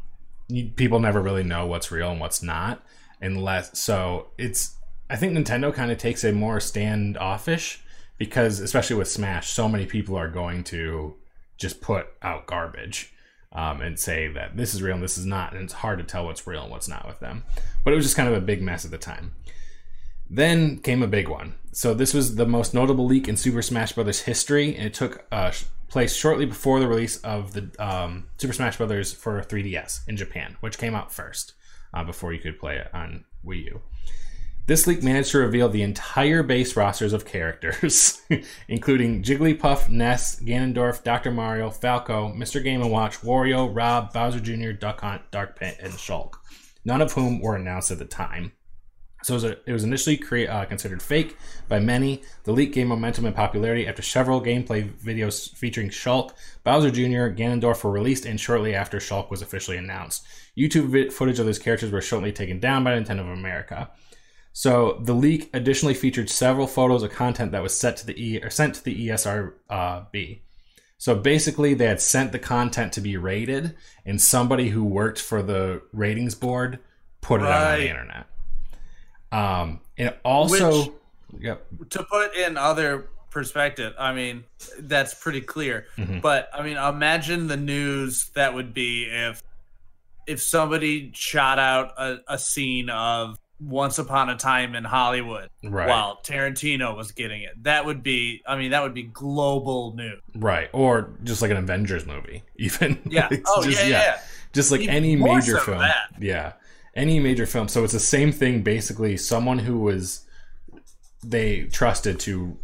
people never really know what's real and what's not, unless so. It's I think Nintendo kind of takes a more standoffish because, especially with Smash, so many people are going to just put out garbage um, and say that this is real and this is not, and it's hard to tell what's real and what's not with them. But it was just kind of a big mess at the time. Then came a big one. So this was the most notable leak in Super Smash Bros. history, and it took uh, sh- place shortly before the release of the um, Super Smash Bros. for 3DS in Japan, which came out first uh, before you could play it on Wii U. This leak managed to reveal the entire base rosters of characters, [laughs] including Jigglypuff, Ness, Ganondorf, Dr. Mario, Falco, Mr. Game & Watch, Wario, Rob, Bowser Jr., Duck Hunt, Dark Pit, and Shulk. None of whom were announced at the time. So it was, a, it was initially uh, considered fake by many. The leak gained momentum and popularity after several gameplay videos featuring Shulk, Bowser Jr., Ganondorf were released, and shortly after Shulk was officially announced. YouTube vi- footage of those characters were shortly taken down by Nintendo of America. So the leak additionally featured several photos of content that was set to the e- or sent to the ESRB. So basically, they had sent the content to be rated, and somebody who worked for the ratings board put it out on the internet. Um, and also, Which- yep, to put in other perspective, I mean, that's pretty clear. Mhm. But I mean, imagine the news that would be if if somebody shot out a, a scene of Once Upon a Time in Hollywood right, while Tarantino was getting it. That would be, I mean, that would be global news. right, or just like an Avengers movie, [laughs] even. Yeah. Oh just- yeah, yeah. yeah. just like Even any major film. that. Yeah, any major film. So it's the same thing. Basically, someone who was they trusted to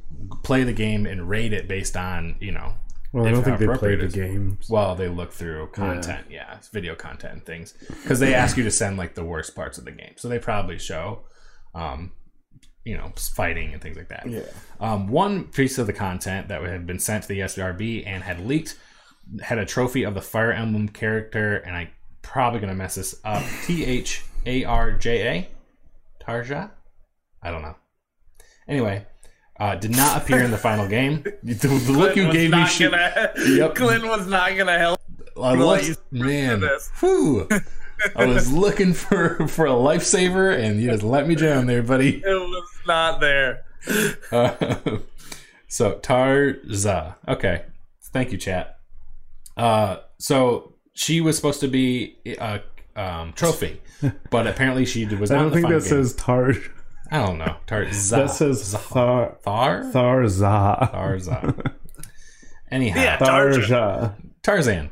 play the game and rate it based on you know. Well, I don't think they play appropriate the games. Well, they look through content, yeah, video content and things, because they ask you to send like the worst parts of the game. So they probably show, um, you know, fighting and things like that. Yeah. Um, one piece of the content that had been sent to the SRB and had leaked had a trophy of the Fire Emblem character, and I'm probably gonna mess this up. T H A R J A, Tarja. I don't know. Anyway, uh, did not appear in the final game. The, [laughs] the look you gave me, should, gonna, Yep. Clint was not gonna help. I looked, [laughs] man, whew. [laughs] I was looking for for a lifesaver, and you just let me drown there, buddy. It was not there. Uh, so Tarza. Okay. Thank you, chat. Uh, so she was supposed to be a um, trophy, [laughs] but apparently she was I not. don't in the think final that game. says Tar. I don't know. Tarza. That says Thar Thar. Tharza. Tarza. Anyhow, Yeah. Tarja. Tarja. Tarzan.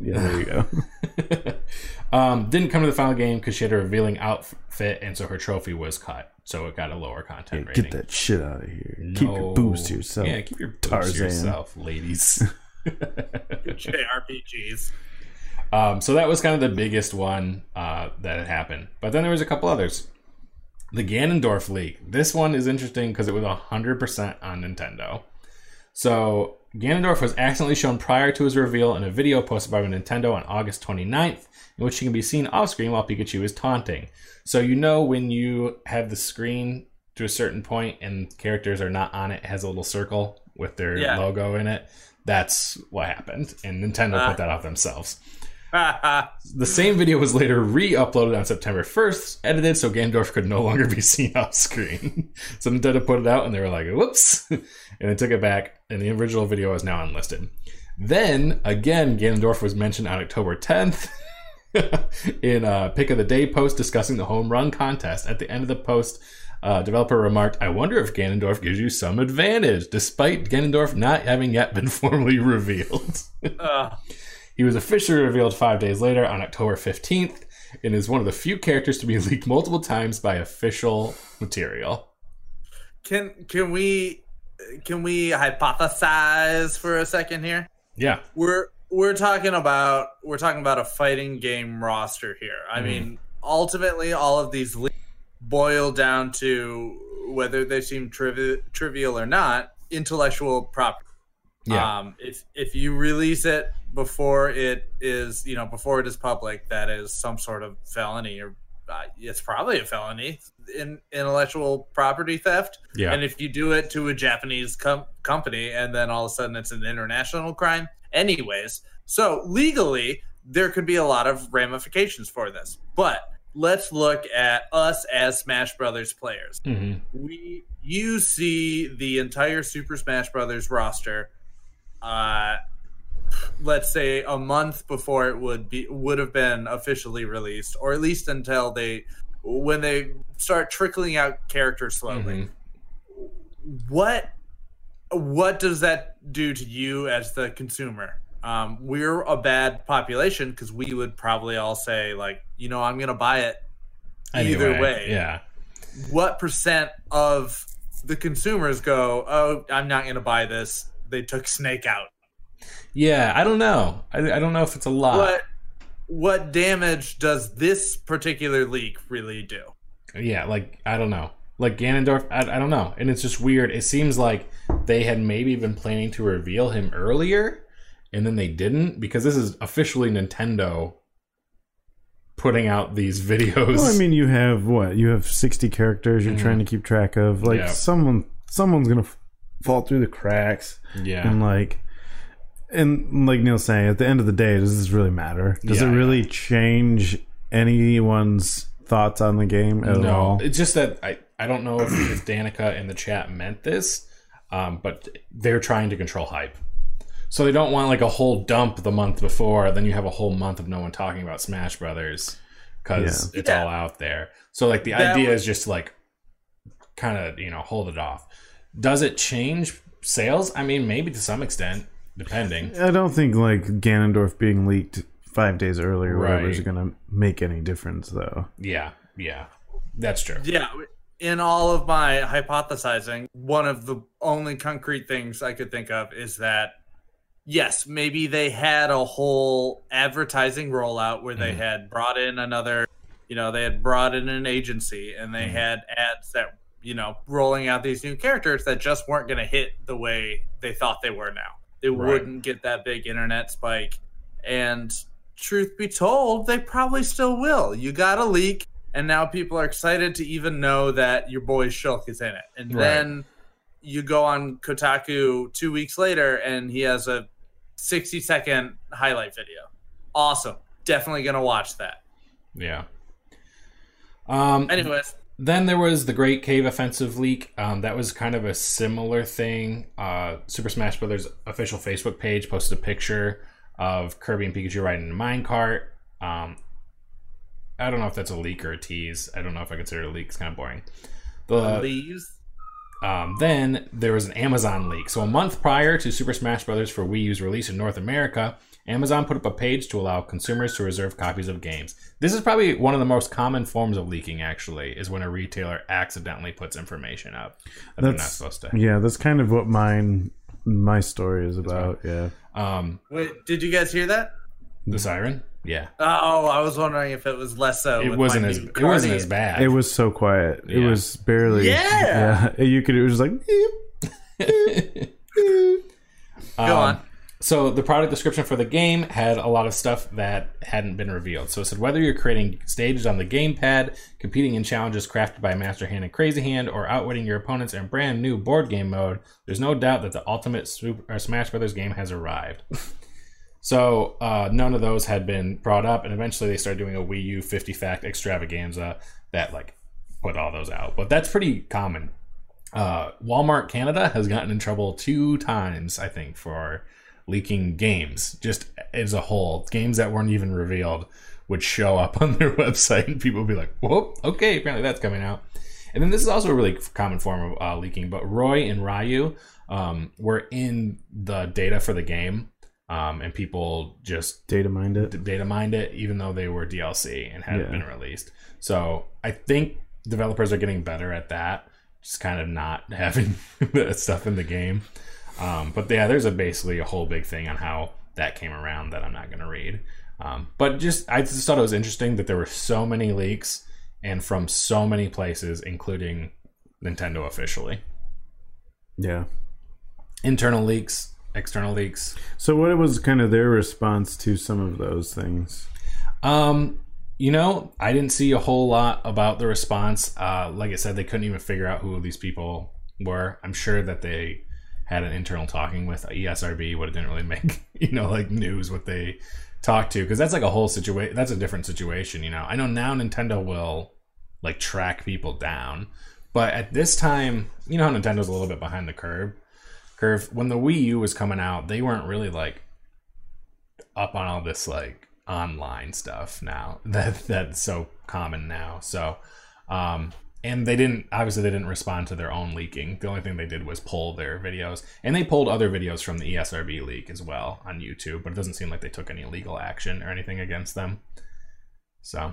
Yeah, there you go. [laughs] Um, didn't come to the final game because she had a revealing outfit, and so her trophy was cut. So it got a lower content rating. Get that shit out of here. Keep your No. boobs to yourself. Yeah, keep your boobs to Tarzan. yourself, ladies. [laughs] JRPGs. Um, so that was kind of the biggest one uh, that had happened. But then there was a couple others. The Ganondorf leak. This one is interesting because it was 100% on Nintendo. So Ganondorf was accidentally shown prior to his reveal in a video posted by Nintendo on August 29th, in which he can be seen off screen while Pikachu is taunting. So you know when you have the screen to a certain point and characters are not on it, it has a little circle with their Yeah. logo in it. That's what happened, and Nintendo Ah. put that out themselves. [laughs] The same video was later re-uploaded on September 1st, edited so Gandorf could no longer be [laughs] seen off screen. so Nintendo put it out and they were like, whoops. [laughs] and they took it back, and the original video is now unlisted. Then again, Ganondorf was mentioned on October 10th in a pick of the day post discussing the home run contest. At the end of the post, uh, developer remarked, "I wonder if Ganondorf gives you some advantage, despite Ganondorf not having yet been formally revealed." Uh, he was officially revealed five days later on October 15th, and is one of the few characters to be [laughs] leaked multiple times by official material. can can we can we hypothesize for a second here? Yeah, We're we're talking about we're talking about a fighting game roster here. I Mhm. mean, ultimately, all of these le- boil down to whether they seem trivi- trivial or not, intellectual property. Yeah, Um, if if you release it before it is, you know, before it is public, that is some sort of felony, or uh, it's probably a felony in intellectual property theft. yeah. And if you do it to a Japanese com- company, and then all of a sudden it's an international crime, anyways. So legally, there could be a lot of ramifications for this. But let's look at us as Smash Brothers players hmm we you see the entire Super Smash Brothers roster uh let's say a month before it would be would have been officially released or at least until they when they start trickling out characters slowly hmm what what does that do to you as the consumer um, we're a bad population because we would probably all say like you know i'm gonna buy it either way yeah. what percent of the consumers go, "Oh, I'm not going to buy this." They took Snake out. Yeah, I don't know. I, I don't know if it's a lot. What what damage does this particular leak really do? Yeah, like I don't know. Like Ganondorf, I, I don't know. And it's just weird. It seems like they had maybe been planning to reveal him earlier, and then they didn't because this is officially Nintendo putting out these [laughs] videos. Well, I mean, you have what? You have sixty characters you're Mhm. trying to keep track of. Like Yeah. someone, someone's gonna f- fall through the cracks, yeah, and like, and like Neil's saying, at the end of the day, does this really matter? Does Yeah, it really change anyone's thoughts on the game at no, all? it's just that I I don't know if, if Danica in the chat meant this, um, but they're trying to control hype. So they don't want like a whole dump the month before, then you have a whole month of no one talking about Smash Brothers because it's Yeah. all out there. So like the That idea was- is just like kind of you know hold it off. Does it change sales? I mean, maybe to some extent, depending. I don't think like Ganondorf being leaked five days earlier, or whatever, is gonna make any difference, though. Yeah, yeah, that's true. Yeah, in all of my hypothesizing, one of the only concrete things I could think of is that yes, maybe they had a whole advertising rollout where they Mhm. had brought in another, you know, they had brought in an agency and they Mhm. had ads that, you know, rolling out these new characters that just weren't going to hit the way they thought they were now. They Right. wouldn't get that big internet spike. And truth be told, they probably still will. You got a leak, and now people are excited to even know that your boy Shulk is in it. And Right. then you go on Kotaku two weeks later, and he has a 60 second highlight video. Awesome. Definitely going to watch that. Yeah. Um, Anyways, Then there was the Great Cave Offensive leak. Um, that was kind of a similar thing. Uh, Super Smash Brothers official Facebook page posted a picture of Kirby and Pikachu riding a minecart. Um, I don't know if that's a leak or a tease. I don't know if I consider it a leak. It's kind of boring. The, leaves. um, then there was an Amazon leak. So a month prior to Super Smash Bros. for Wii U's release in North America, Amazon put up a page to allow consumers to reserve copies of games. This is probably one of the most common forms of leaking. Actually, is when a retailer accidentally puts information up that they're not supposed to. yeah. That's kind of what mine my story is about. Yeah. Um, Wait, did you guys hear that? the siren, yeah, Oh, I was wondering if it was less so. it wasn't as it wasn't as bad. It was so quiet. It was barely. Yeah. Yeah. [laughs] You could. It was like. [laughs] beep, beep. Go Um, on. So the product description for the game had a lot of stuff that hadn't been revealed. So it said whether you're creating stages on the gamepad, competing in challenges crafted by Master Hand and Crazy Hand, or outwitting your opponents in brand new board game mode, there's no doubt that the ultimate Super, or Smash Brothers game has arrived. [laughs] so uh, none of those had been brought up, and eventually they started doing a Wii U 50 fact extravaganza that like put all those out. But that's pretty common. Uh, Walmart Canada has gotten in trouble two times, I think, for leaking games just as a whole. Games that weren't even revealed would show up [laughs] on their website, and people would be like, "Whoa, okay, apparently that's coming out." And then this is also a really common form of uh, leaking. But Roy and Ryu um, were in the data for the game, um, and people just Data mined it. data mined it, even though they were DLC and hadn't Yeah. been released. So I think developers are getting better at that, just kind of not [laughs] having [laughs] that stuff in the game. Um, but yeah, there's a basically a whole big thing on how that came around that I'm not going to read. Um, but just I just thought it was interesting that there were so many leaks and from so many places, including Nintendo officially. Yeah. Internal leaks, external leaks. So what was kind of their response to some of those things? Um, you know, I didn't see a whole lot about the response. Uh, like I said, they couldn't even figure out who these people were. I'm sure that they had an internal talking with ESRB, but it didn't really make [laughs] you know like news what they talked to because that's like a whole situation. That's a different situation. You know, I know now Nintendo will like track people down, but at this time, you know how Nintendo's a little bit behind the curve. Curve when the Wii U was coming out, they weren't really like up on all this like online stuff now [laughs] that that's so common now. So, um, and they didn't obviously they didn't respond to their own leaking. The only thing they did was pull their videos, and they pulled other videos from the ESRB leak as well on YouTube. But it doesn't seem like they took any legal action or anything against them. So,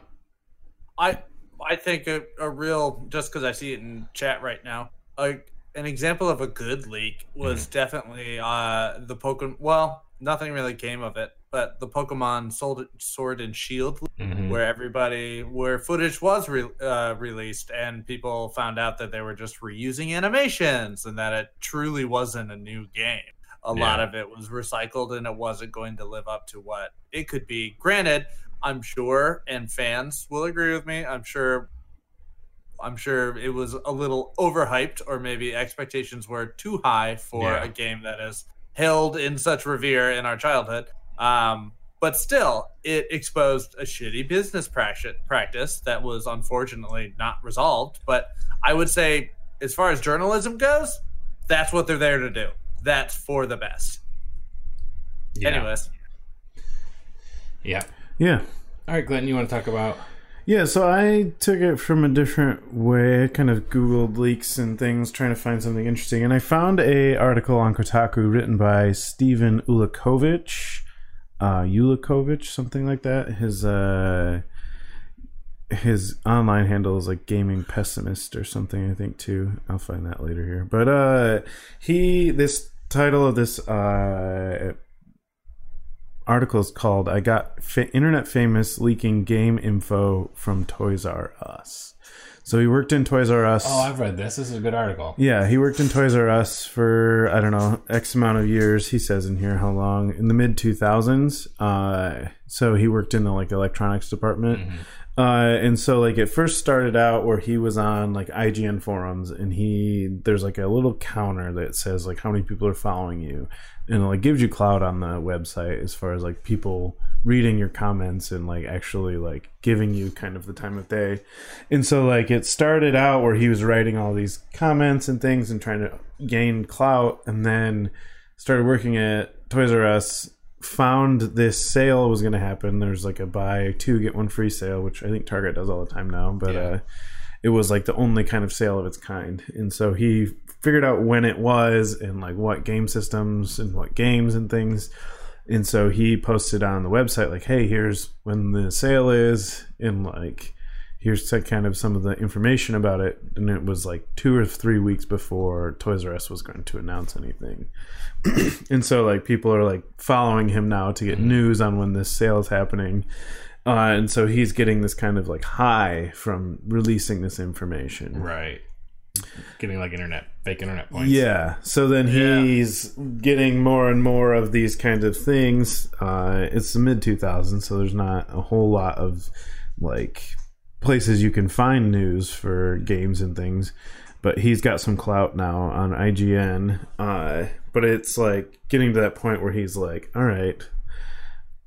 I I think a, a real just because I see it in chat right now. A, an example of a good leak was definitely uh the Pokemon. Well, nothing really came of it, but the Pokemon Sword, Sword and Shield, mhm. where everybody where footage was re, uh, released and people found out that they were just reusing animations and that it truly wasn't a new game. A lot of it was recycled and it wasn't going to live up to what it could be. Granted, I'm sure, and fans will agree with me. I'm sure. I'm sure it was a little overhyped, or maybe expectations were too high for Yeah. a game that is held in such revere in our childhood. Um, but still, it exposed a shitty business practice practice that was unfortunately not resolved. But I would say, as far as journalism goes, that's what they're there to do. That's for the best. yeah, Anyways, yeah. Yeah. All right, Glenn, you want to talk about? Yeah, so I took it from a different way. I kind of Googled leaks and things, trying to find something interesting, and I found a article on Kotaku written by Stephen Ulakovich, uh, Ulakovich, something like that. His uh, his online handle is like gaming pessimist or something. I think too. I'll find that later here. But uh, he this title of this uh article is called "I got fa- internet famous leaking game info from Toys R Us." So he worked in Toys R Us. Oh, I've read this. This is a good article. Yeah, he worked in Toys R Us for I don't know X amount of years. He says in here how long in the mid two thousands. Uh, so he worked in the like electronics department. Uh, and so like it first started out where he was on like IGN forums and he there's like a little counter that says like how many people are following you and it like gives you cloud on the website as far as like people reading your comments and like actually like giving you kind of the time of day. And so like it started out where he was writing all these comments and things and trying to gain clout and then started working at Toys R Us found this sale was going to happen. There's like a buy two get one free sale which i think target does all the time now but Yeah. uh it was like the only kind of sale of its kind. And so he figured out when it was and like what game systems and what games and things. And so he posted on the website like hey here's when the sale is and like here's kind of some of the information about it and it was like two or three weeks before toys r us was going to announce anything [clears throat] and so like people are like following him now to get news on when this sale is happening uh, and so he's getting this kind of like high from releasing this information Right. Getting like internet, fake internet points. yeah. So then Yeah. he's getting more and more of these kinds of things. Uh, it's the mid 2000s, so there's not a whole lot of like places you can find news for games and things. But he's got some clout now on IGN. Uh, but it's like getting to that point where he's like, all right,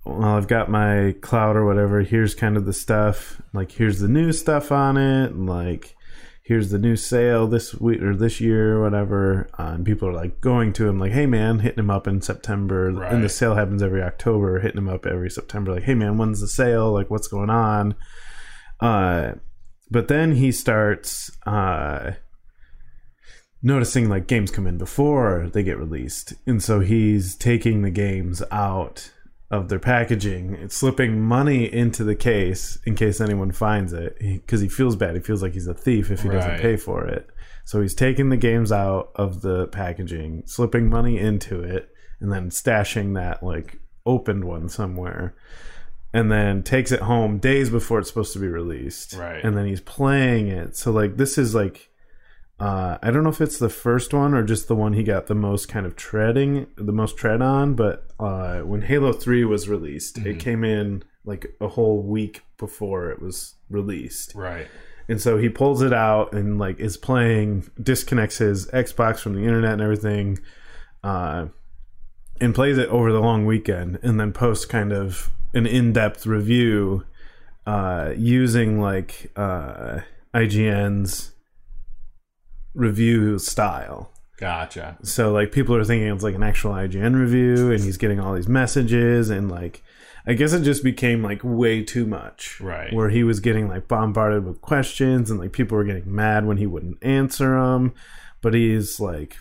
well, I've got my cloud or whatever. Here's kind of the stuff. Like, here's the new stuff on it. And like, here's the new sale this week or this year or whatever. Uh, and people are like going to him like, hey man, hitting him up in September. And the sale happens every October, hitting him up every September, like, hey man, when's the sale? Like, what's going on? Uh, but then he starts uh, noticing like games come in before they get released, and so he's taking the games out of their packaging, and slipping money into the case in case anyone finds it, because he feels bad. He feels like he's a thief if he doesn't pay for it. So he's taking the games out of the packaging, slipping money into it, and then stashing that like opened one somewhere and then takes it home days before it's supposed to be released. Right. And then he's playing it. So like this is like uh I don't know if it's the first one or just the one he got the most kind of treading the most tread on, but uh when Halo 3 was released, it came in like a whole week before it was released. Right. And so he pulls it out and like is playing, disconnects his Xbox from the internet and everything, uh, and plays it over the long weekend, and then posts kind of an in-depth review uh, using like uh, IGN's review style. Gotcha. So like people are thinking it's like an actual IGN review, and he's getting all these messages, and like I guess it just became like way too much, Right. Where he was getting like bombarded with questions, and like people were getting mad when he wouldn't answer them, but he's like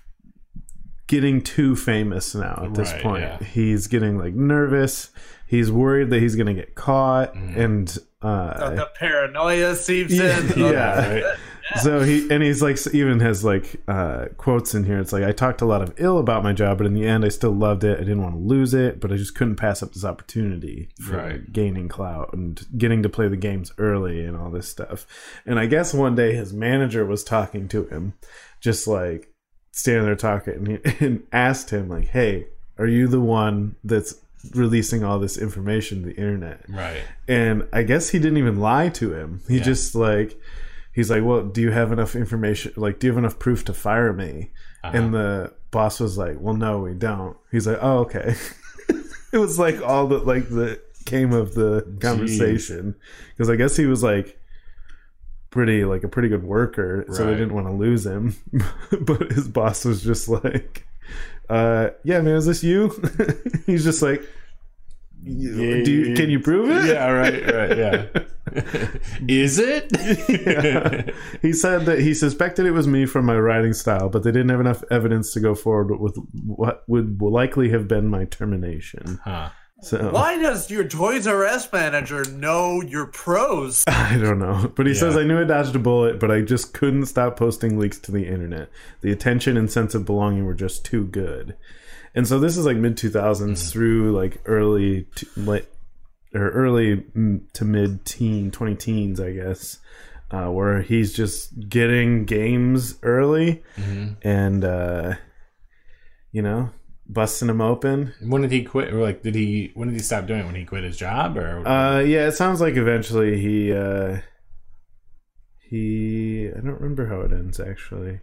getting too famous now at this Right, point. yeah. He's getting like nervous. He's worried that he's gonna get caught, Mm-hmm. and uh, the paranoia seeps [laughs] Yeah, in. yeah. Right. [laughs] so he and he's like even has like uh quotes in here it's like i talked a lot of ill about my job but in the end i still loved it i didn't want to lose it but i just couldn't pass up this opportunity for Right. gaining clout and getting to play the games early and all this stuff and i guess one day his manager was talking to him just like standing there talking and, he, [laughs] and asked him like hey are you the one that's releasing all this information to the internet Right. and I guess he didn't even lie to him. He Yeah. just like he's like, "Well, do you have enough information? Like, do you have enough proof to fire me?" Uh-huh. And the boss was like, "Well, no, we don't." He's like, "Oh, okay." [laughs] it was like all that like the came of the conversation because I guess he was like pretty like a pretty good worker, so they didn't want to lose him. [laughs] but his boss was just like, uh, "Yeah, man, is this you?" [laughs] He's just like. Yeah, Do you, can you prove it? Yeah, right, right, yeah. [laughs] Is it? Yeah. he said that he suspected it was me from my writing style, but they didn't have enough evidence to go forward with what would likely have been my termination. Huh. So Why does your Toys R Us manager know your prose? [laughs] I don't know, but he says I knew I dodged a bullet, but I just couldn't stop posting leaks to the internet. The attention and sense of belonging were just too good. And so this is like mid 2000s through like early to, late or early mm, to mid teen 20 teens, I guess. Uh, where he's just getting games early and uh, you know busting him open. When did he quit? Or like, did he? When did he stop doing it? When he quit his job, or Uh, yeah, it sounds like eventually he uh, he I don't remember how it ends actually.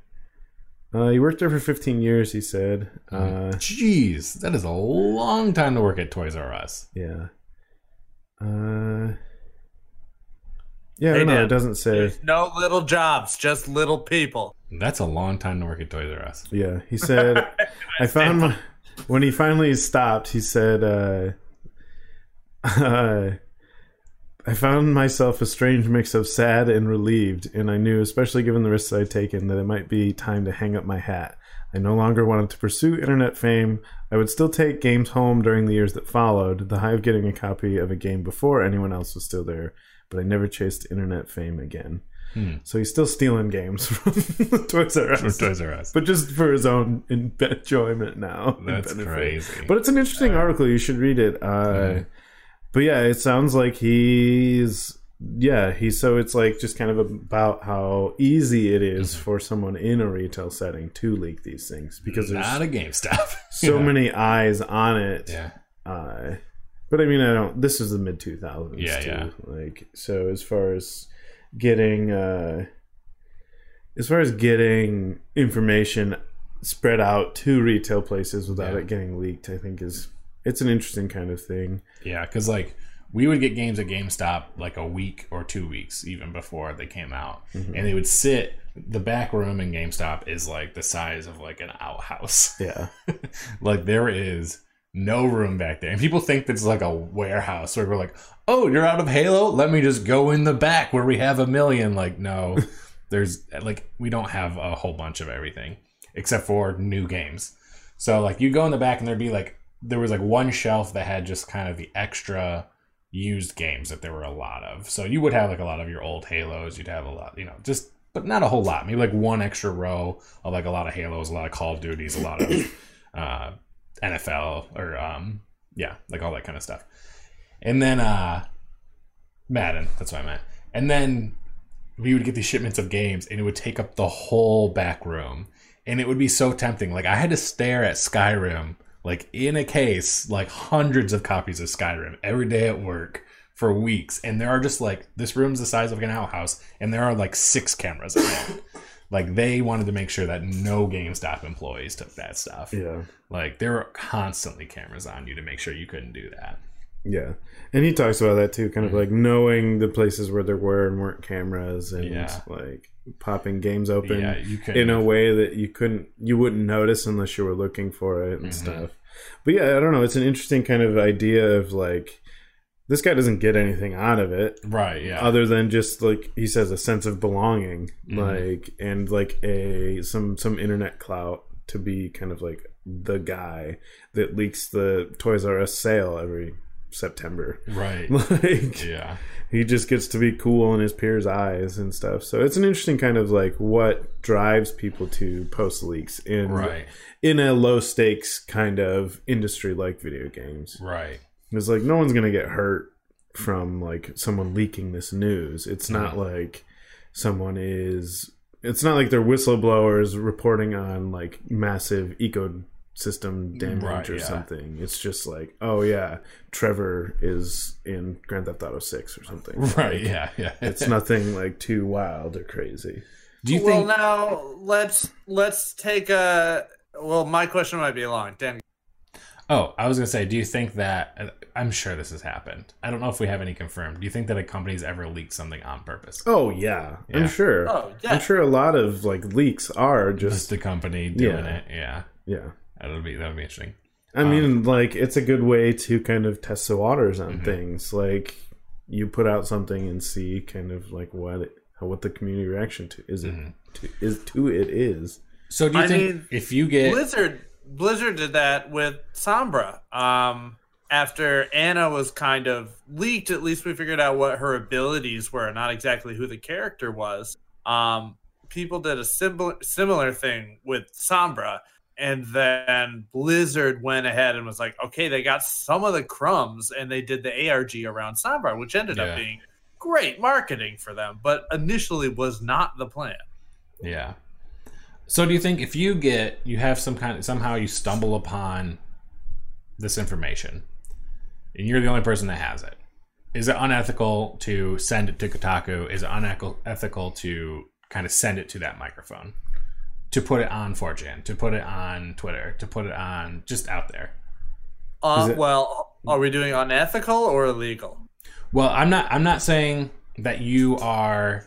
Uh, he worked there for 15 years. He said, uh, jeez, that is a long time to work at Toys R Us. yeah. Uh, yeah, I Hey, don't. Dan. It doesn't say. There's no little jobs, just little people. That's a long time to work at Toys R Us. Yeah, he said, [laughs] I found my, when he finally stopped, he said, uh, uh, [laughs] I found myself a strange mix of sad and relieved, and I knew, especially given the risks I'd taken, that it might be time to hang up my hat. I no longer wanted to pursue internet fame. I would still take games home during the years that followed, the high of getting a copy of a game before anyone else was still there, but I never chased internet fame again. Hmm. So he's still stealing games [laughs] from Toys R Us Toys R Us. but just for his own en- enjoyment now. [laughs] That's crazy. But it's an interesting article. You should read it. Uh, But yeah, it sounds like he's yeah he's so it's like just kind of about how easy it is Mm-hmm. for someone in a retail setting to leak these things because there's not a GameStop. [laughs] so Yeah. many eyes on it. Yeah. Uh, but I mean, I don't. This is the mid two thousands. Yeah, too. yeah. Like so, as far as getting, uh, as far as getting information spread out to retail places without Yeah. it getting leaked, I think is it's an interesting kind of thing. Yeah, because like we would get games at GameStop like a week or two weeks even before they came out, Mm-hmm. and they would sit the back room in GameStop is like the size of like an outhouse. Yeah. [laughs] like there is no room back there. And people think it's like a warehouse where we're like, oh, you're out of Halo? Let me just go in the back where we have a million. Like, no, [laughs] there's like, we don't have a whole bunch of everything except for new games. So, like, you go in the back and there'd be like, there was like one shelf that had just kind of the extra used games that there were a lot of. So you would have like a lot of your old Halos. You'd have a lot, you know, just, but not a whole lot. Maybe like one extra row of like a lot of Halos, a lot of Call of Duties, a lot of, [coughs] uh, NFL or um yeah, like all that kind of stuff. And then uh Madden, that's what I meant. And then we would get these shipments of games and it would take up the whole back room. And it would be so tempting. Like I had to stare at Skyrim like in a case, like hundreds of copies of Skyrim every day at work for weeks. And there are just like this room's the size of an outhouse and there are like six cameras in it. Like they wanted to make sure that no GameStop employees took that stuff. Yeah. Like there were constantly cameras on you to make sure you couldn't do that. Yeah. And he talks about that too, kind of Mm-hmm. like knowing the places where there were and weren't cameras and Yeah. like popping games open yeah, in a way that you couldn't you wouldn't notice unless you were looking for it and Mhm. stuff. But yeah, I don't know, it's an interesting kind of idea of like this guy doesn't get anything out of it right, yeah. other than just like he says a sense of belonging Mhm. like and like a some some internet clout to be kind of like the guy that leaks the Toys R Us sale every September. right. [laughs] Like yeah. he just gets to be cool in his peers' eyes and stuff. So it's an interesting kind of like what drives people to post leaks in Right. in a low stakes kind of industry like video games. Right. It's like no one's gonna get hurt from like someone leaking this news. It's not Mm-hmm. like someone is. It's not like they're whistleblowers reporting on like massive ecosystem damage Right, or yeah. something. It's just like, oh yeah, Trevor is in Grand Theft Auto Six or something. [laughs] Right. Yeah. Yeah. It's [laughs] nothing like too wild or crazy. Do you well, think? now let's let's take a. Well, my question might be long. Dan, Oh, I was gonna say, do you think that? uh, I'm sure this has happened. I don't know if we have any confirmed. Do you think that a company's ever leaked something on purpose? Oh yeah, Yeah. I'm sure. Oh, yeah. I'm sure a lot of like leaks are Just just the company doing Yeah. it. Yeah, yeah. that would be that would be interesting. I mean, like it's a good way to kind of test the waters on Mhm. things. Like you put out something and see kind of like what it, what the community reaction to is it Mhm. to, is to it is. So do you I think mean, if you get Blizzard Blizzard did that with Sombra. Um, after Ana was kind of leaked, at least we figured out what her abilities were, not exactly who the character was. Um, people did a similar similar thing with Sombra, and then Blizzard went ahead and was like, okay, they got some of the crumbs, and they did the ARG around Sombra, which ended Yeah. up being great marketing for them, but initially was not the plan. Yeah. So do you think if you get you have some kind of somehow you stumble upon this information and you're the only person that has it, is it unethical to send it to Kotaku? Is it unethical to kind of send it to that microphone? To put it on 4chan, to put it on Twitter, to put it on just out there. Uh, it- well, are we doing unethical or illegal? Well, I'm not. I'm not saying that you are.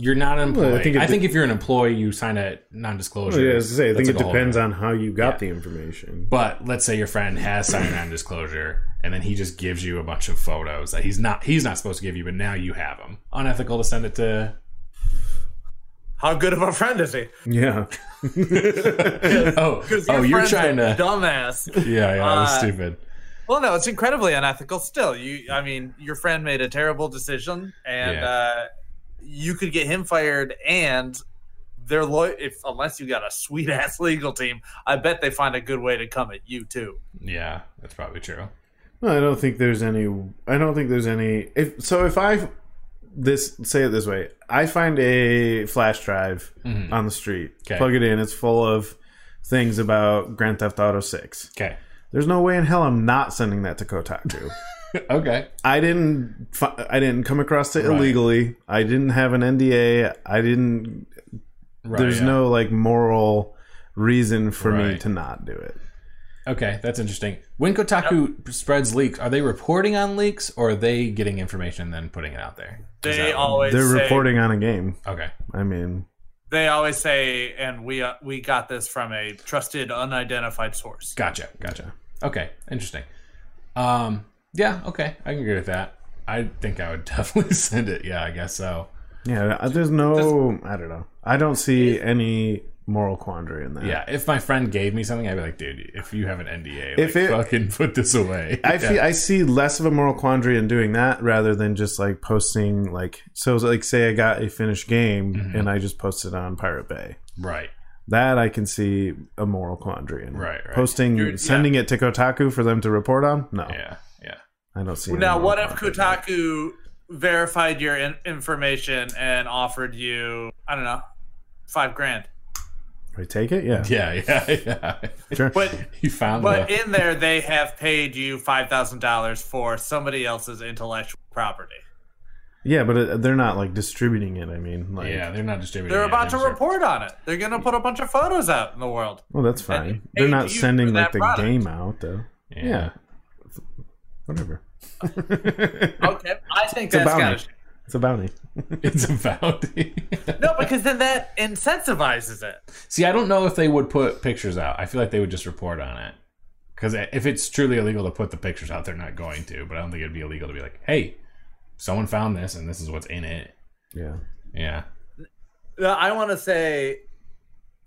You're not an employee. Well, I I think think, if you're an employee, you sign a non-disclosure. Well, yeah, as I say, I think That's it like a whole depends on how you got Yeah. the information. But let's say your friend has signed a non-disclosure, and then he just gives you a bunch of photos that he's not he's not supposed to give you, but now you have them. Unethical to send it to. How good of a friend is he? Yeah, [laughs] [laughs] oh, Because oh, you're trying a to. dumbass. [laughs] Yeah, yeah, that was Uh, stupid. well, no, it's incredibly unethical. Still, you, I mean, your friend made a terrible decision, and Yeah. uh, you could get him fired. And they're lo- if unless you got a sweet [laughs] ass legal team, I bet they find a good way to come at you too. Yeah, that's probably true. No, I don't think there's any. I don't think there's any. If so, if I this say it this way, I find a flash drive Mhm. on the street, Okay. plug it in. It's full of things about Grand Theft Auto Six. Okay. There's no way in hell I'm not sending that to Kotaku. [laughs] [laughs] okay. I didn't. fi- I didn't come across it Right. illegally. I didn't have an NDA. I didn't. Right, there's yeah. no like moral reason for me to not do it. Okay, that's interesting. When Kotaku spreads leaks, are they reporting on leaks or are they getting information and then putting it out there? Is They that- always They're say, reporting on a game. Okay. I mean, They always say, and we uh, we got this from a trusted, unidentified source. Gotcha. Gotcha. Okay. Interesting. Um. Yeah. Okay. I can agree with that. I think I would [laughs] definitely send it. Yeah. I guess so. Yeah, there's no. I don't know. I don't see any moral quandary in that. Yeah. If my friend gave me something, I'd be like, dude, if you have an NDA, like, If it- fucking [laughs] put this away. I Yeah. feel I see less of a moral quandary in doing that rather than just like posting like so like say I got a finished game Mm-hmm. and I just posted on Pirate Bay. Right. That I can see a moral quandary in. Right, right. Posting You're- yeah. sending it to Kotaku for them to report on? No. Yeah. Yeah. I don't see Now, what if quandary. Kotaku verified your in- information and offered you, I don't know, five grand? We take it? Yeah. Yeah. Yeah. [laughs] Yeah. Sure. But [laughs] you found but the. in there, they have paid you five thousand dollars for somebody else's intellectual property. yeah, but it, they're not like distributing it. I mean, like yeah, they're not distributing. They're it. about to They're- report on it. They're going to put a bunch of photos out in the world. well, that's fine. they They're not sending like the product. game out though. Yeah. Yeah. Whatever. Okay, I think a that's a bounty. kind It's a bounty. [laughs] It's about. [laughs] no, because then that incentivizes it. See, I don't know if they would put pictures out. I feel like they would just report on it. Because if it's truly illegal to put the pictures out, they're not going to. But I don't think it'd be illegal to be like, hey, someone found this and this is what's in it. Yeah. Yeah. No, I want to say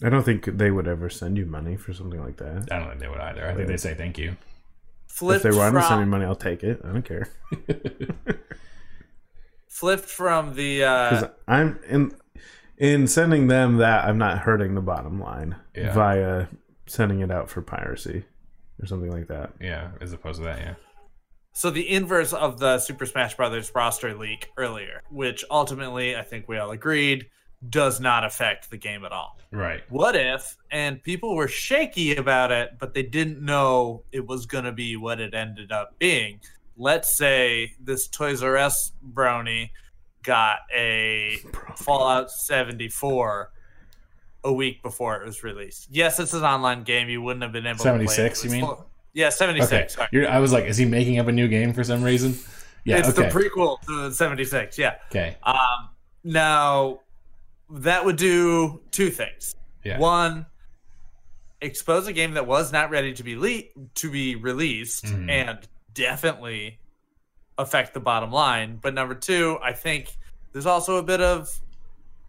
I don't think they would ever send you money for something like that. I don't think they would either. I think they'd say thank you. Flipped if they want to send me money, I'll take it. I don't care. [laughs] flipped from the uh, Because I'm in in sending them that I'm not hurting the bottom line Yeah. via sending it out for piracy or something like that. Yeah, as opposed to that, yeah. so the inverse of the Super Smash Brothers roster leak earlier, which ultimately I think we all agreed does not affect the game at all. Right. What if, and people were shaky about it, but they didn't know it was going to be what it ended up being. Let's say this Toys R Us brony got a Fallout 74 a week before it was released. Yes, it's an online game. You wouldn't have been able to 76, you mean? full- Yeah, 76. Okay. I was like, is he making up a new game for some reason? Yeah. it's okay. the prequel to 76. Yeah. okay. Um, now, that would do two things. Yeah. One, expose a game that was not ready to be le- to be released, Mhm. and definitely affect the bottom line. But number two, I think there's also a bit of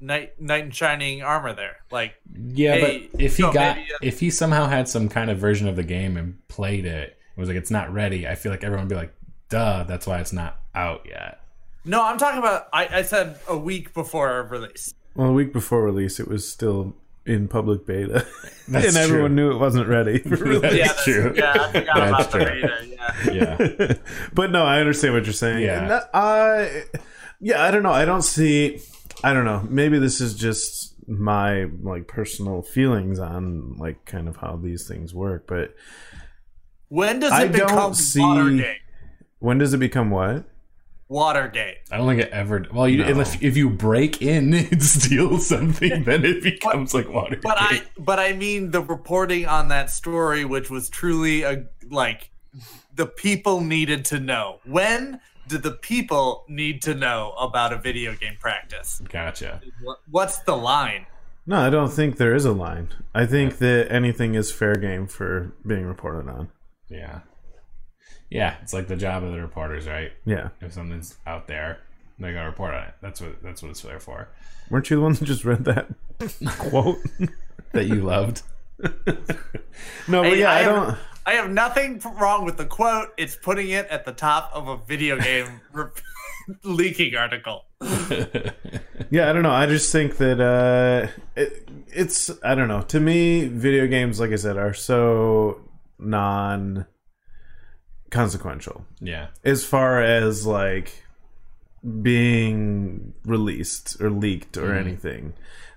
knight knight in shining armor there. Like, Yeah, Hey, but if he so got uh, if he somehow had some kind of version of the game and played it, it was like it's not ready. I feel like everyone would be like, "Duh, that's why it's not out yet." no, I'm talking about. I, I said a week before release. Well, a week before release, it was still in public beta, [laughs] That's and everyone knew it wasn't ready. for. [laughs] That's yeah, that's- true. Yeah, I forgot That's about the true. beta. Yeah. Yeah. [laughs] but no, I understand what you're saying. Yeah. That- uh, I, yeah, I don't know. I don't see. I don't know. Maybe this is just my like personal feelings on like kind of how these things work. But When does I it don't become see- Watergate? when does it become what? Watergate. I don't think it ever. Well, you, No. if, if you break in [laughs] and steal something, [laughs] then it becomes like Watergate. But I, but I mean the reporting on that story, which was truly a like the people needed to know. When did the people need to know about a video game practice? gotcha. What- What's the line? No, I don't think there is a line. I think that anything is fair game for being reported on. Yeah. Yeah, it's like the job of the reporters, right? Yeah, If something's out there, they gotta report on it. That's what that's what it's there for. weren't you the one that just read that [laughs] quote? That you loved. no, but Hey, yeah, I, have- don't. I have nothing wrong with the quote. It's putting it at the top of a video game [laughs] re- leaking article. [laughs] Yeah, I don't know. I just think that uh, it, it's I don't know. To me, video games, like I said, are so non consequential yeah. as far as like being released or leaked or mm-hmm. anything.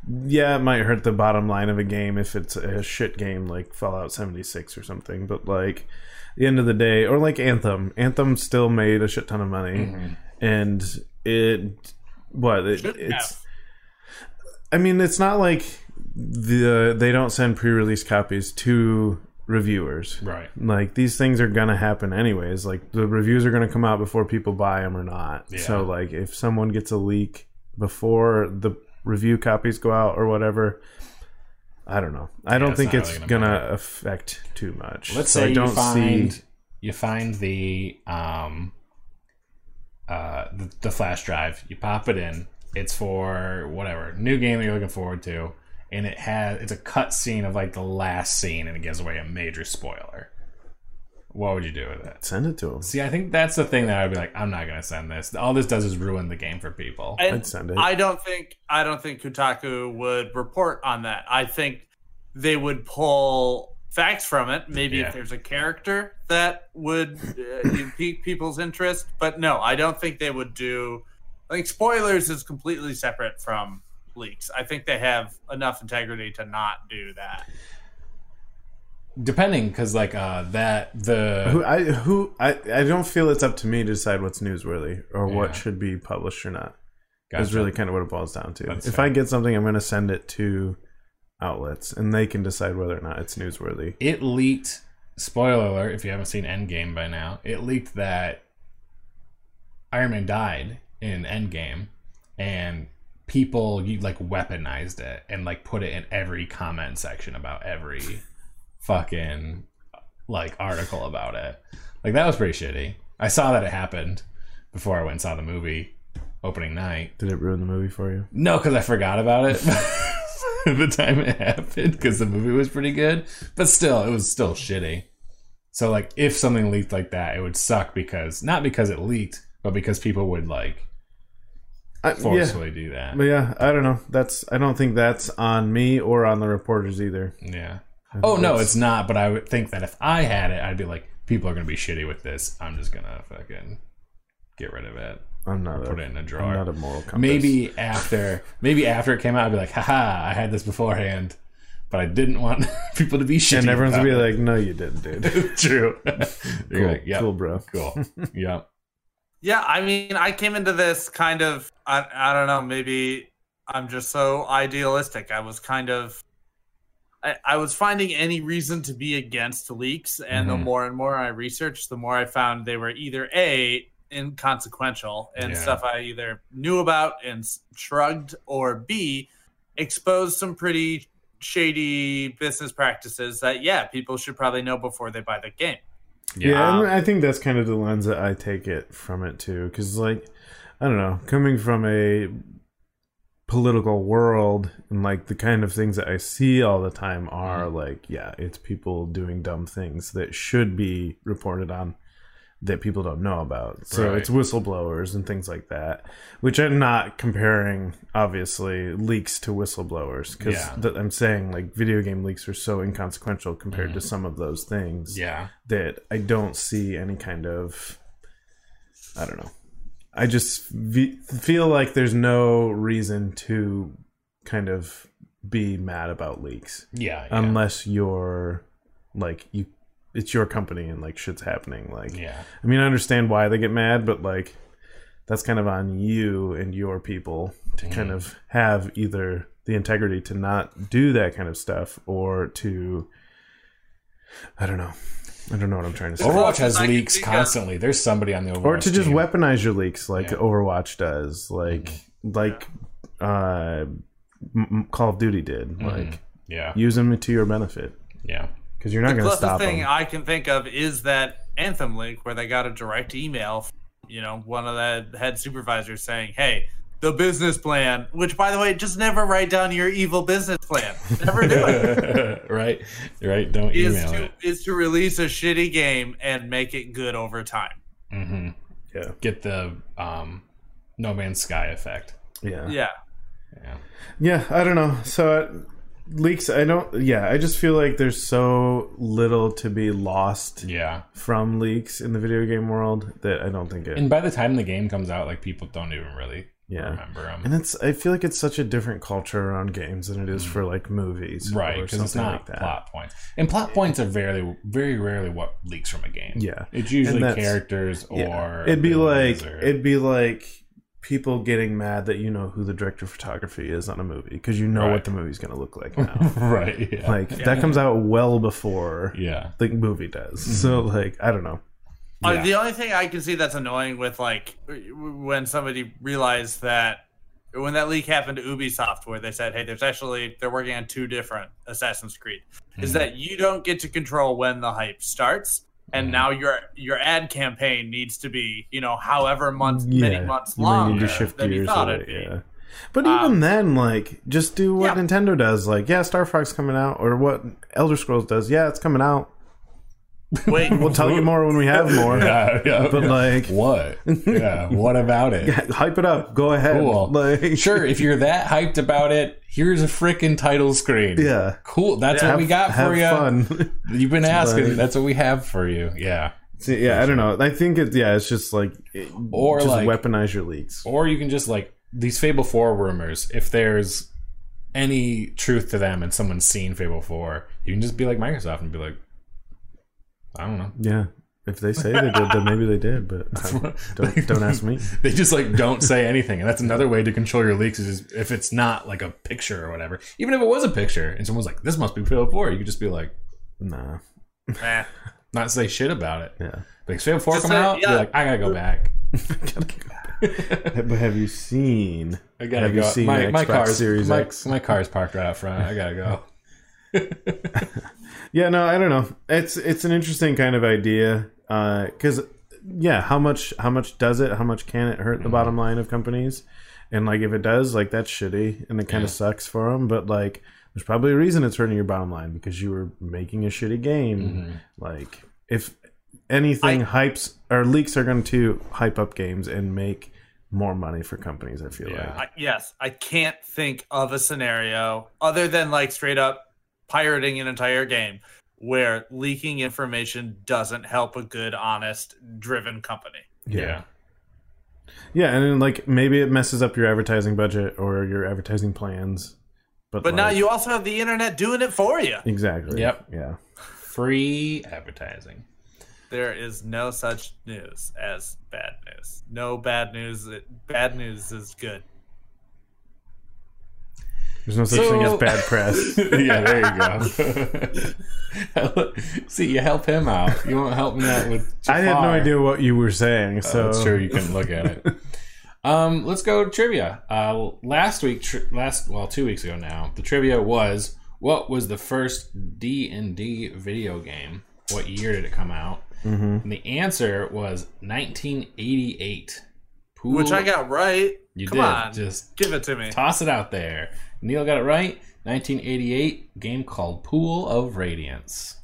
Yeah, it might hurt the bottom line of a game if it's a shit game like Fallout 76 or something, but like the end of the day or like Anthem, Anthem still made a shit ton of money mm-hmm. and it what it, it's. I mean, it's not like the they don't send pre-release copies to reviewers. Right. Like these things are gonna happen anyways. Like the reviews are gonna come out before people buy them or not. Yeah. So like if someone gets a leak before the review copies go out or whatever. I don't know. I don't think it's really gonna gonna, affect too much. Let's So say I don't you find see. you find the um uh the, the flash drive. You pop it in. It's for whatever new game that you're looking forward to, and it has it's a cut scene of like the last scene, and it gives away a major spoiler. What would you do with it? Send it to them. See, I think that's the thing that I'd be like, I'm not gonna send this. All this does is ruin the game for people. And I'd send it. I don't think I don't think Kotaku would report on that. I think they would pull facts from it. Maybe Yeah. if there's a character that would uh, [laughs] pique people's interest, but no, I don't think they would do. I think spoilers is completely separate from leaks. I think they have enough integrity to not do that. Depending, because like uh that the Who I who I I don't feel it's up to me to decide what's newsworthy or Yeah. what should be published or not. Is really kind of what it boils down to. That's if fair. I get something, I'm going to send it to outlets, and they can decide whether or not it's newsworthy. it leaked spoiler alert if you haven't seen endgame by now it leaked that iron man died in endgame and people you like weaponized it and like put it in every comment section about every fucking like article about it like that was pretty shitty i saw that it happened before i went and saw the movie opening night Did it ruin the movie for you? no, because I forgot about it [laughs] the time it happened because the movie was pretty good, but still, it was still shitty. So, like, if something leaked like that, it would suck because not because it leaked, but because people would like I, yeah, forcefully do that. but yeah, I don't know. That's I don't think that's on me or on the reporters either. Yeah. Oh no, it's not. But I would think that if I had it, I'd be like, people are gonna be shitty with this. I'm just gonna fucking get rid of it. I'm not Put it in a I'm drawer. not a moral compass. Maybe after, maybe after it came out, I'd be like, haha, I had this beforehand, but I didn't want [laughs] people to be shitty. and everyone's gonna be like, "No, you didn't, dude." [laughs] true. [laughs] You're cool, like, yeah, cool, cool, bro. cool. yep. Yeah, I mean, I came into this kind of, I, I don't know, maybe I'm just so idealistic. I was kind of, I, I was finding any reason to be against leaks, and the Mhm. more and more I researched, the more I found they were either A, inconsequential and Yeah. stuff I either knew about and shrugged, or B, exposed some pretty shady business practices that, yeah, people should probably know before they buy the game. Yeah. Yeah, Um, I think that's kind of the lens that I take it from it too, because like, I don't know, coming from a political world and like the kind of things that I see all the time are like, yeah, it's people doing dumb things that should be reported on that people don't know about. So Right. it's whistleblowers and things like that, which I'm not comparing obviously leaks to whistleblowers because Yeah. I'm saying like video game leaks are so inconsequential compared to mm-hmm. some of those things Yeah. that I don't see any kind of I don't know. I just feel like there's no reason to kind of be mad about leaks Yeah. Yeah. unless you're like you it's your company and like shit's happening like yeah. I mean I understand why they get mad but like that's kind of on you and your people to kind Mm-hmm. of have either the integrity to not do that kind of stuff or to I don't know. I don't know what I'm trying to say. Overwatch has I leaks think of- constantly. There's somebody on the Overwatch or to just team. weaponize your leaks like Yeah. Overwatch does, like like uh, M- M- Call of Duty did. Like Yeah. use them to your benefit Yeah. Because you're not the going to closest stop thing them. I can think of is that Anthem leak where they got a direct email, from, you know, one of the head supervisors saying, "Hey, the business plan." Which, by the way, just never write down your evil business plan. Never do it. [laughs] right. Right. Don't is email to it. is to release a shitty game and make it good over time. Mm-hmm. yeah, Get the um, No Man's Sky effect. yeah, Yeah. Yeah. yeah. I don't know. So uh, leaks. I don't. Yeah, I just feel like there's so little to be lost Yeah. from leaks in the video game world that I don't think it. And by the time the game comes out, like people don't even really yeah. remember them. And it's I feel like it's such a different culture around games than it is for like movies, Mm. Right, because it's not like that. plot points, and plot points are very, very rarely what leaks from a game. Yeah. it's usually characters or it'd be like or- it'd be like people getting mad that you know who the director of photography is on a movie because you know Right. what the movie's going to look like [laughs] now. right. Yeah. like that comes out well before yeah. the movie does. So like I don't know. Uh, Yeah. the only thing I can see that's annoying with like when somebody realized that when that leak happened to Ubisoft, where they said, "Hey, there's actually they're working on two different Assassin's Creed," is that you don't get to control when the hype starts, and now your your ad campaign needs to be, you know, however months, Yeah, many months you long need to shift than you gears thought be. yeah. But Um, even then, like, just do what Yeah. Nintendo does. Like, yeah, Star Fox coming out, or what Elder Scrolls does. Yeah, it's coming out. Wait, We'll tell you more when we have [laughs] more. Yeah, yeah. But like, what? Yeah, what about it? hype it up. Go ahead. Cool. Like, Sure, if you're that hyped about it, here's a freaking title screen. Yeah. Cool. That's Yeah. what we got have for you. fun. [laughs] You've been asking. like- That's what we have for you. Yeah. See, yeah, I don't know. I think it. Yeah, it's just like, it- Or, just like- weaponize your leaks. Or you can just like these Fable 4 rumors, if there's any truth to them and someone's seen Fable 4, you can just be like Microsoft and be like, I don't know. Yeah, if they say they did, then maybe they did. But [laughs] don't don't ask me. [laughs] They just like don't say anything, and that's another way to control your leaks. Is just, if it's not like a picture or whatever, even if it was a picture, and someone's like, "This must be Fable 4, you could just be like, Nah. Eh. [laughs] not say shit about it. Yeah. Like Fable 4 Just coming say, out, yeah. you're like, I gotta go back. But have you seen? I gotta Have go. you seen my the my Xbox car's Series my, X? my car's parked right out front. I gotta go. [laughs] Yeah, no, I don't know. It's it's an interesting kind of idea uh, because yeah, how much how much does it? How much can it hurt the mm-hmm. bottom line of companies? And like if it does, like that's shitty, and it kind Yeah. of sucks for them. But like, there's probably a reason it's hurting your bottom line because you were making a shitty game. Mm-hmm. Like if anything hypes or leaks are going to hype up games and make more money for companies. I feel Yeah. like I, yes, I can't think of a scenario other than like straight up pirating an entire game where leaking information doesn't help a good, honest, driven company. Yeah. yeah, and then like maybe it messes up your advertising budget or your advertising plans. But, But now like- you also have the internet doing it for you. exactly. Yep. Yeah. Free advertising. There is no such news as bad news. No bad news. Bad news is good. There's no such So- thing as bad press. [laughs] yeah, there you go. [laughs] See, you help him out. You won't help me out with. I had no idea what you were saying, so So that's true. You can look at it. [laughs] Um, let's go trivia. Uh, last week, tri- last well, two weeks ago now, the trivia was what was the first D and D video game? What year did it come out? Mhm. And the answer was 1988. Pool, Which I got right. You Come did. on. Just Give it to me. toss it out there. Neil got it right. 1988 game called Pool of Radiance.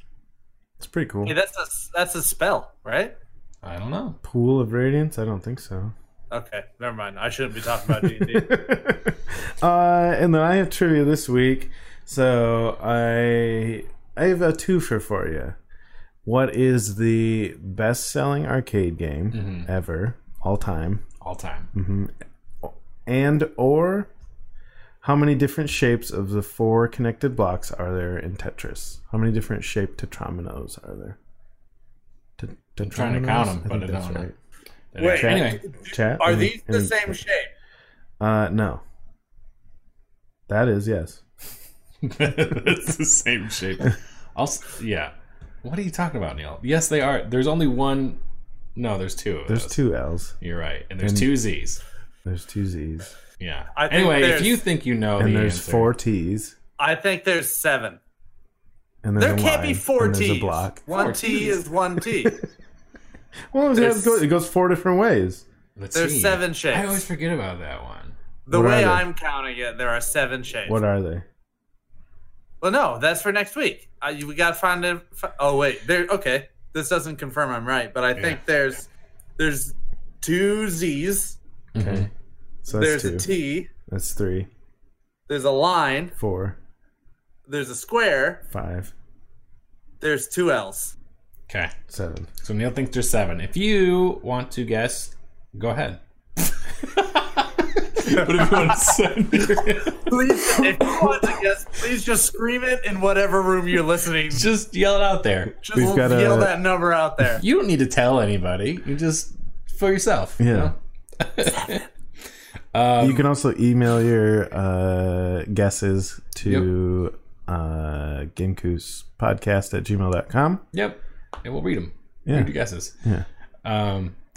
it's pretty cool. Hey, that's a that's a spell, right? I don't know. Pool of Radiance? I don't think so. Okay, never mind. I shouldn't be talking about D and D. [laughs] uh, and then I have trivia this week, so I I have a twofer for you. What is the best-selling arcade game Mhm. ever, all time, All time. hmm and or how many different shapes of the four connected blocks are there in Tetris? How many different shaped tetrominos are there? Tet- I'm trying to count 'em, tetrominos? I but think I that's don't know. right. Wait, Chat, Anyway, chat. Are any- these the any- same shape? Uh, no. That is yes. [laughs] it's the same shape. Also, yeah. What are you talking about, Neil? Yes, they are. There's only one. No, there's two of There's those. two L's. You're right, and there's And- two Z's. There's two Z's. Yeah. I think Anyway, if you think you know and the there's answer, four T's. I think there's seven. And there's There a can't line, be four T's. a block. One Four T Ts. is one T. [laughs] Well, it There's- goes, it goes four different ways. let's There's see. seven shapes. I always forget about that one. the What way? I'm counting it, there are seven shapes. What are they? Well, no, that's for next week. Uh, you- we got to find it. Oh wait, there. Okay, this doesn't confirm I'm right, but I think there's there's two Z's. Okay. Mm-hmm. So that's there's two. a T. That's three, There's a line. four, There's a square. five, There's two L's. Okay. seven. So Neil thinks there's seven. If you want to guess, go ahead. [laughs] but if you want to send your, Please, if you want to guess, please just scream it in whatever room you're listening. just yell it out there. Just We've got a- yell that number out there. You don't need to tell anybody. You just for yourself. you Yeah. know? Um, you can also email your uh, guesses to uh, gamekoospodcast at gmail.com. Yep. And we'll read them. Yeah. Read your guesses. Yeah. Um, [laughs]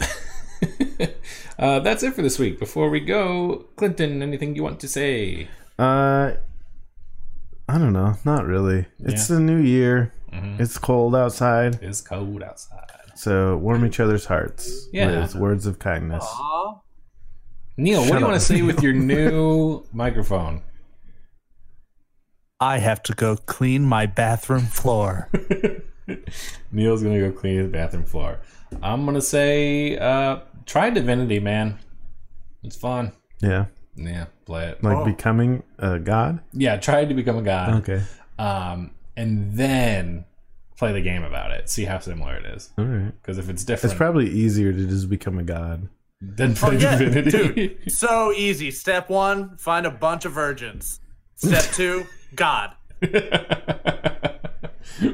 uh, that's it for this week. Before we go, Clinton, anything you want to say? Uh, I don't know. Not really. It's the new year. Mm-hmm. It's cold outside, It's cold outside. So warm each other's hearts Yeah. with words of kindness. Aw. Neil, what Shut do you want to say with your [laughs] new microphone? I have to go clean my bathroom floor. [laughs] Neil's gonna go clean his bathroom floor. I'm gonna say, uh, try Divinity, man. It's fun. Yeah, Yeah, play it. like Oh. becoming a god. Yeah, try to become a god. Okay, Um, and then play the game about it. See how similar it is. all right. Because if it's different, It's probably easier to just become a god. then play Oh, yeah, [laughs] Divinity. dude. So easy. Step one, find a bunch of virgins. Step [laughs] two, God. [laughs]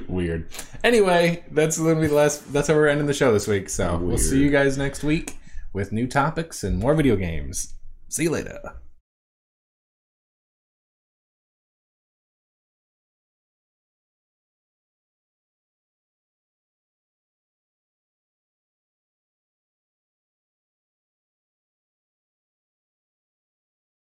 Weird. Anyway, that's gonna be the last. That's how we're ending the show this week. So we'll see you guys next week with new topics and more video games. See you later.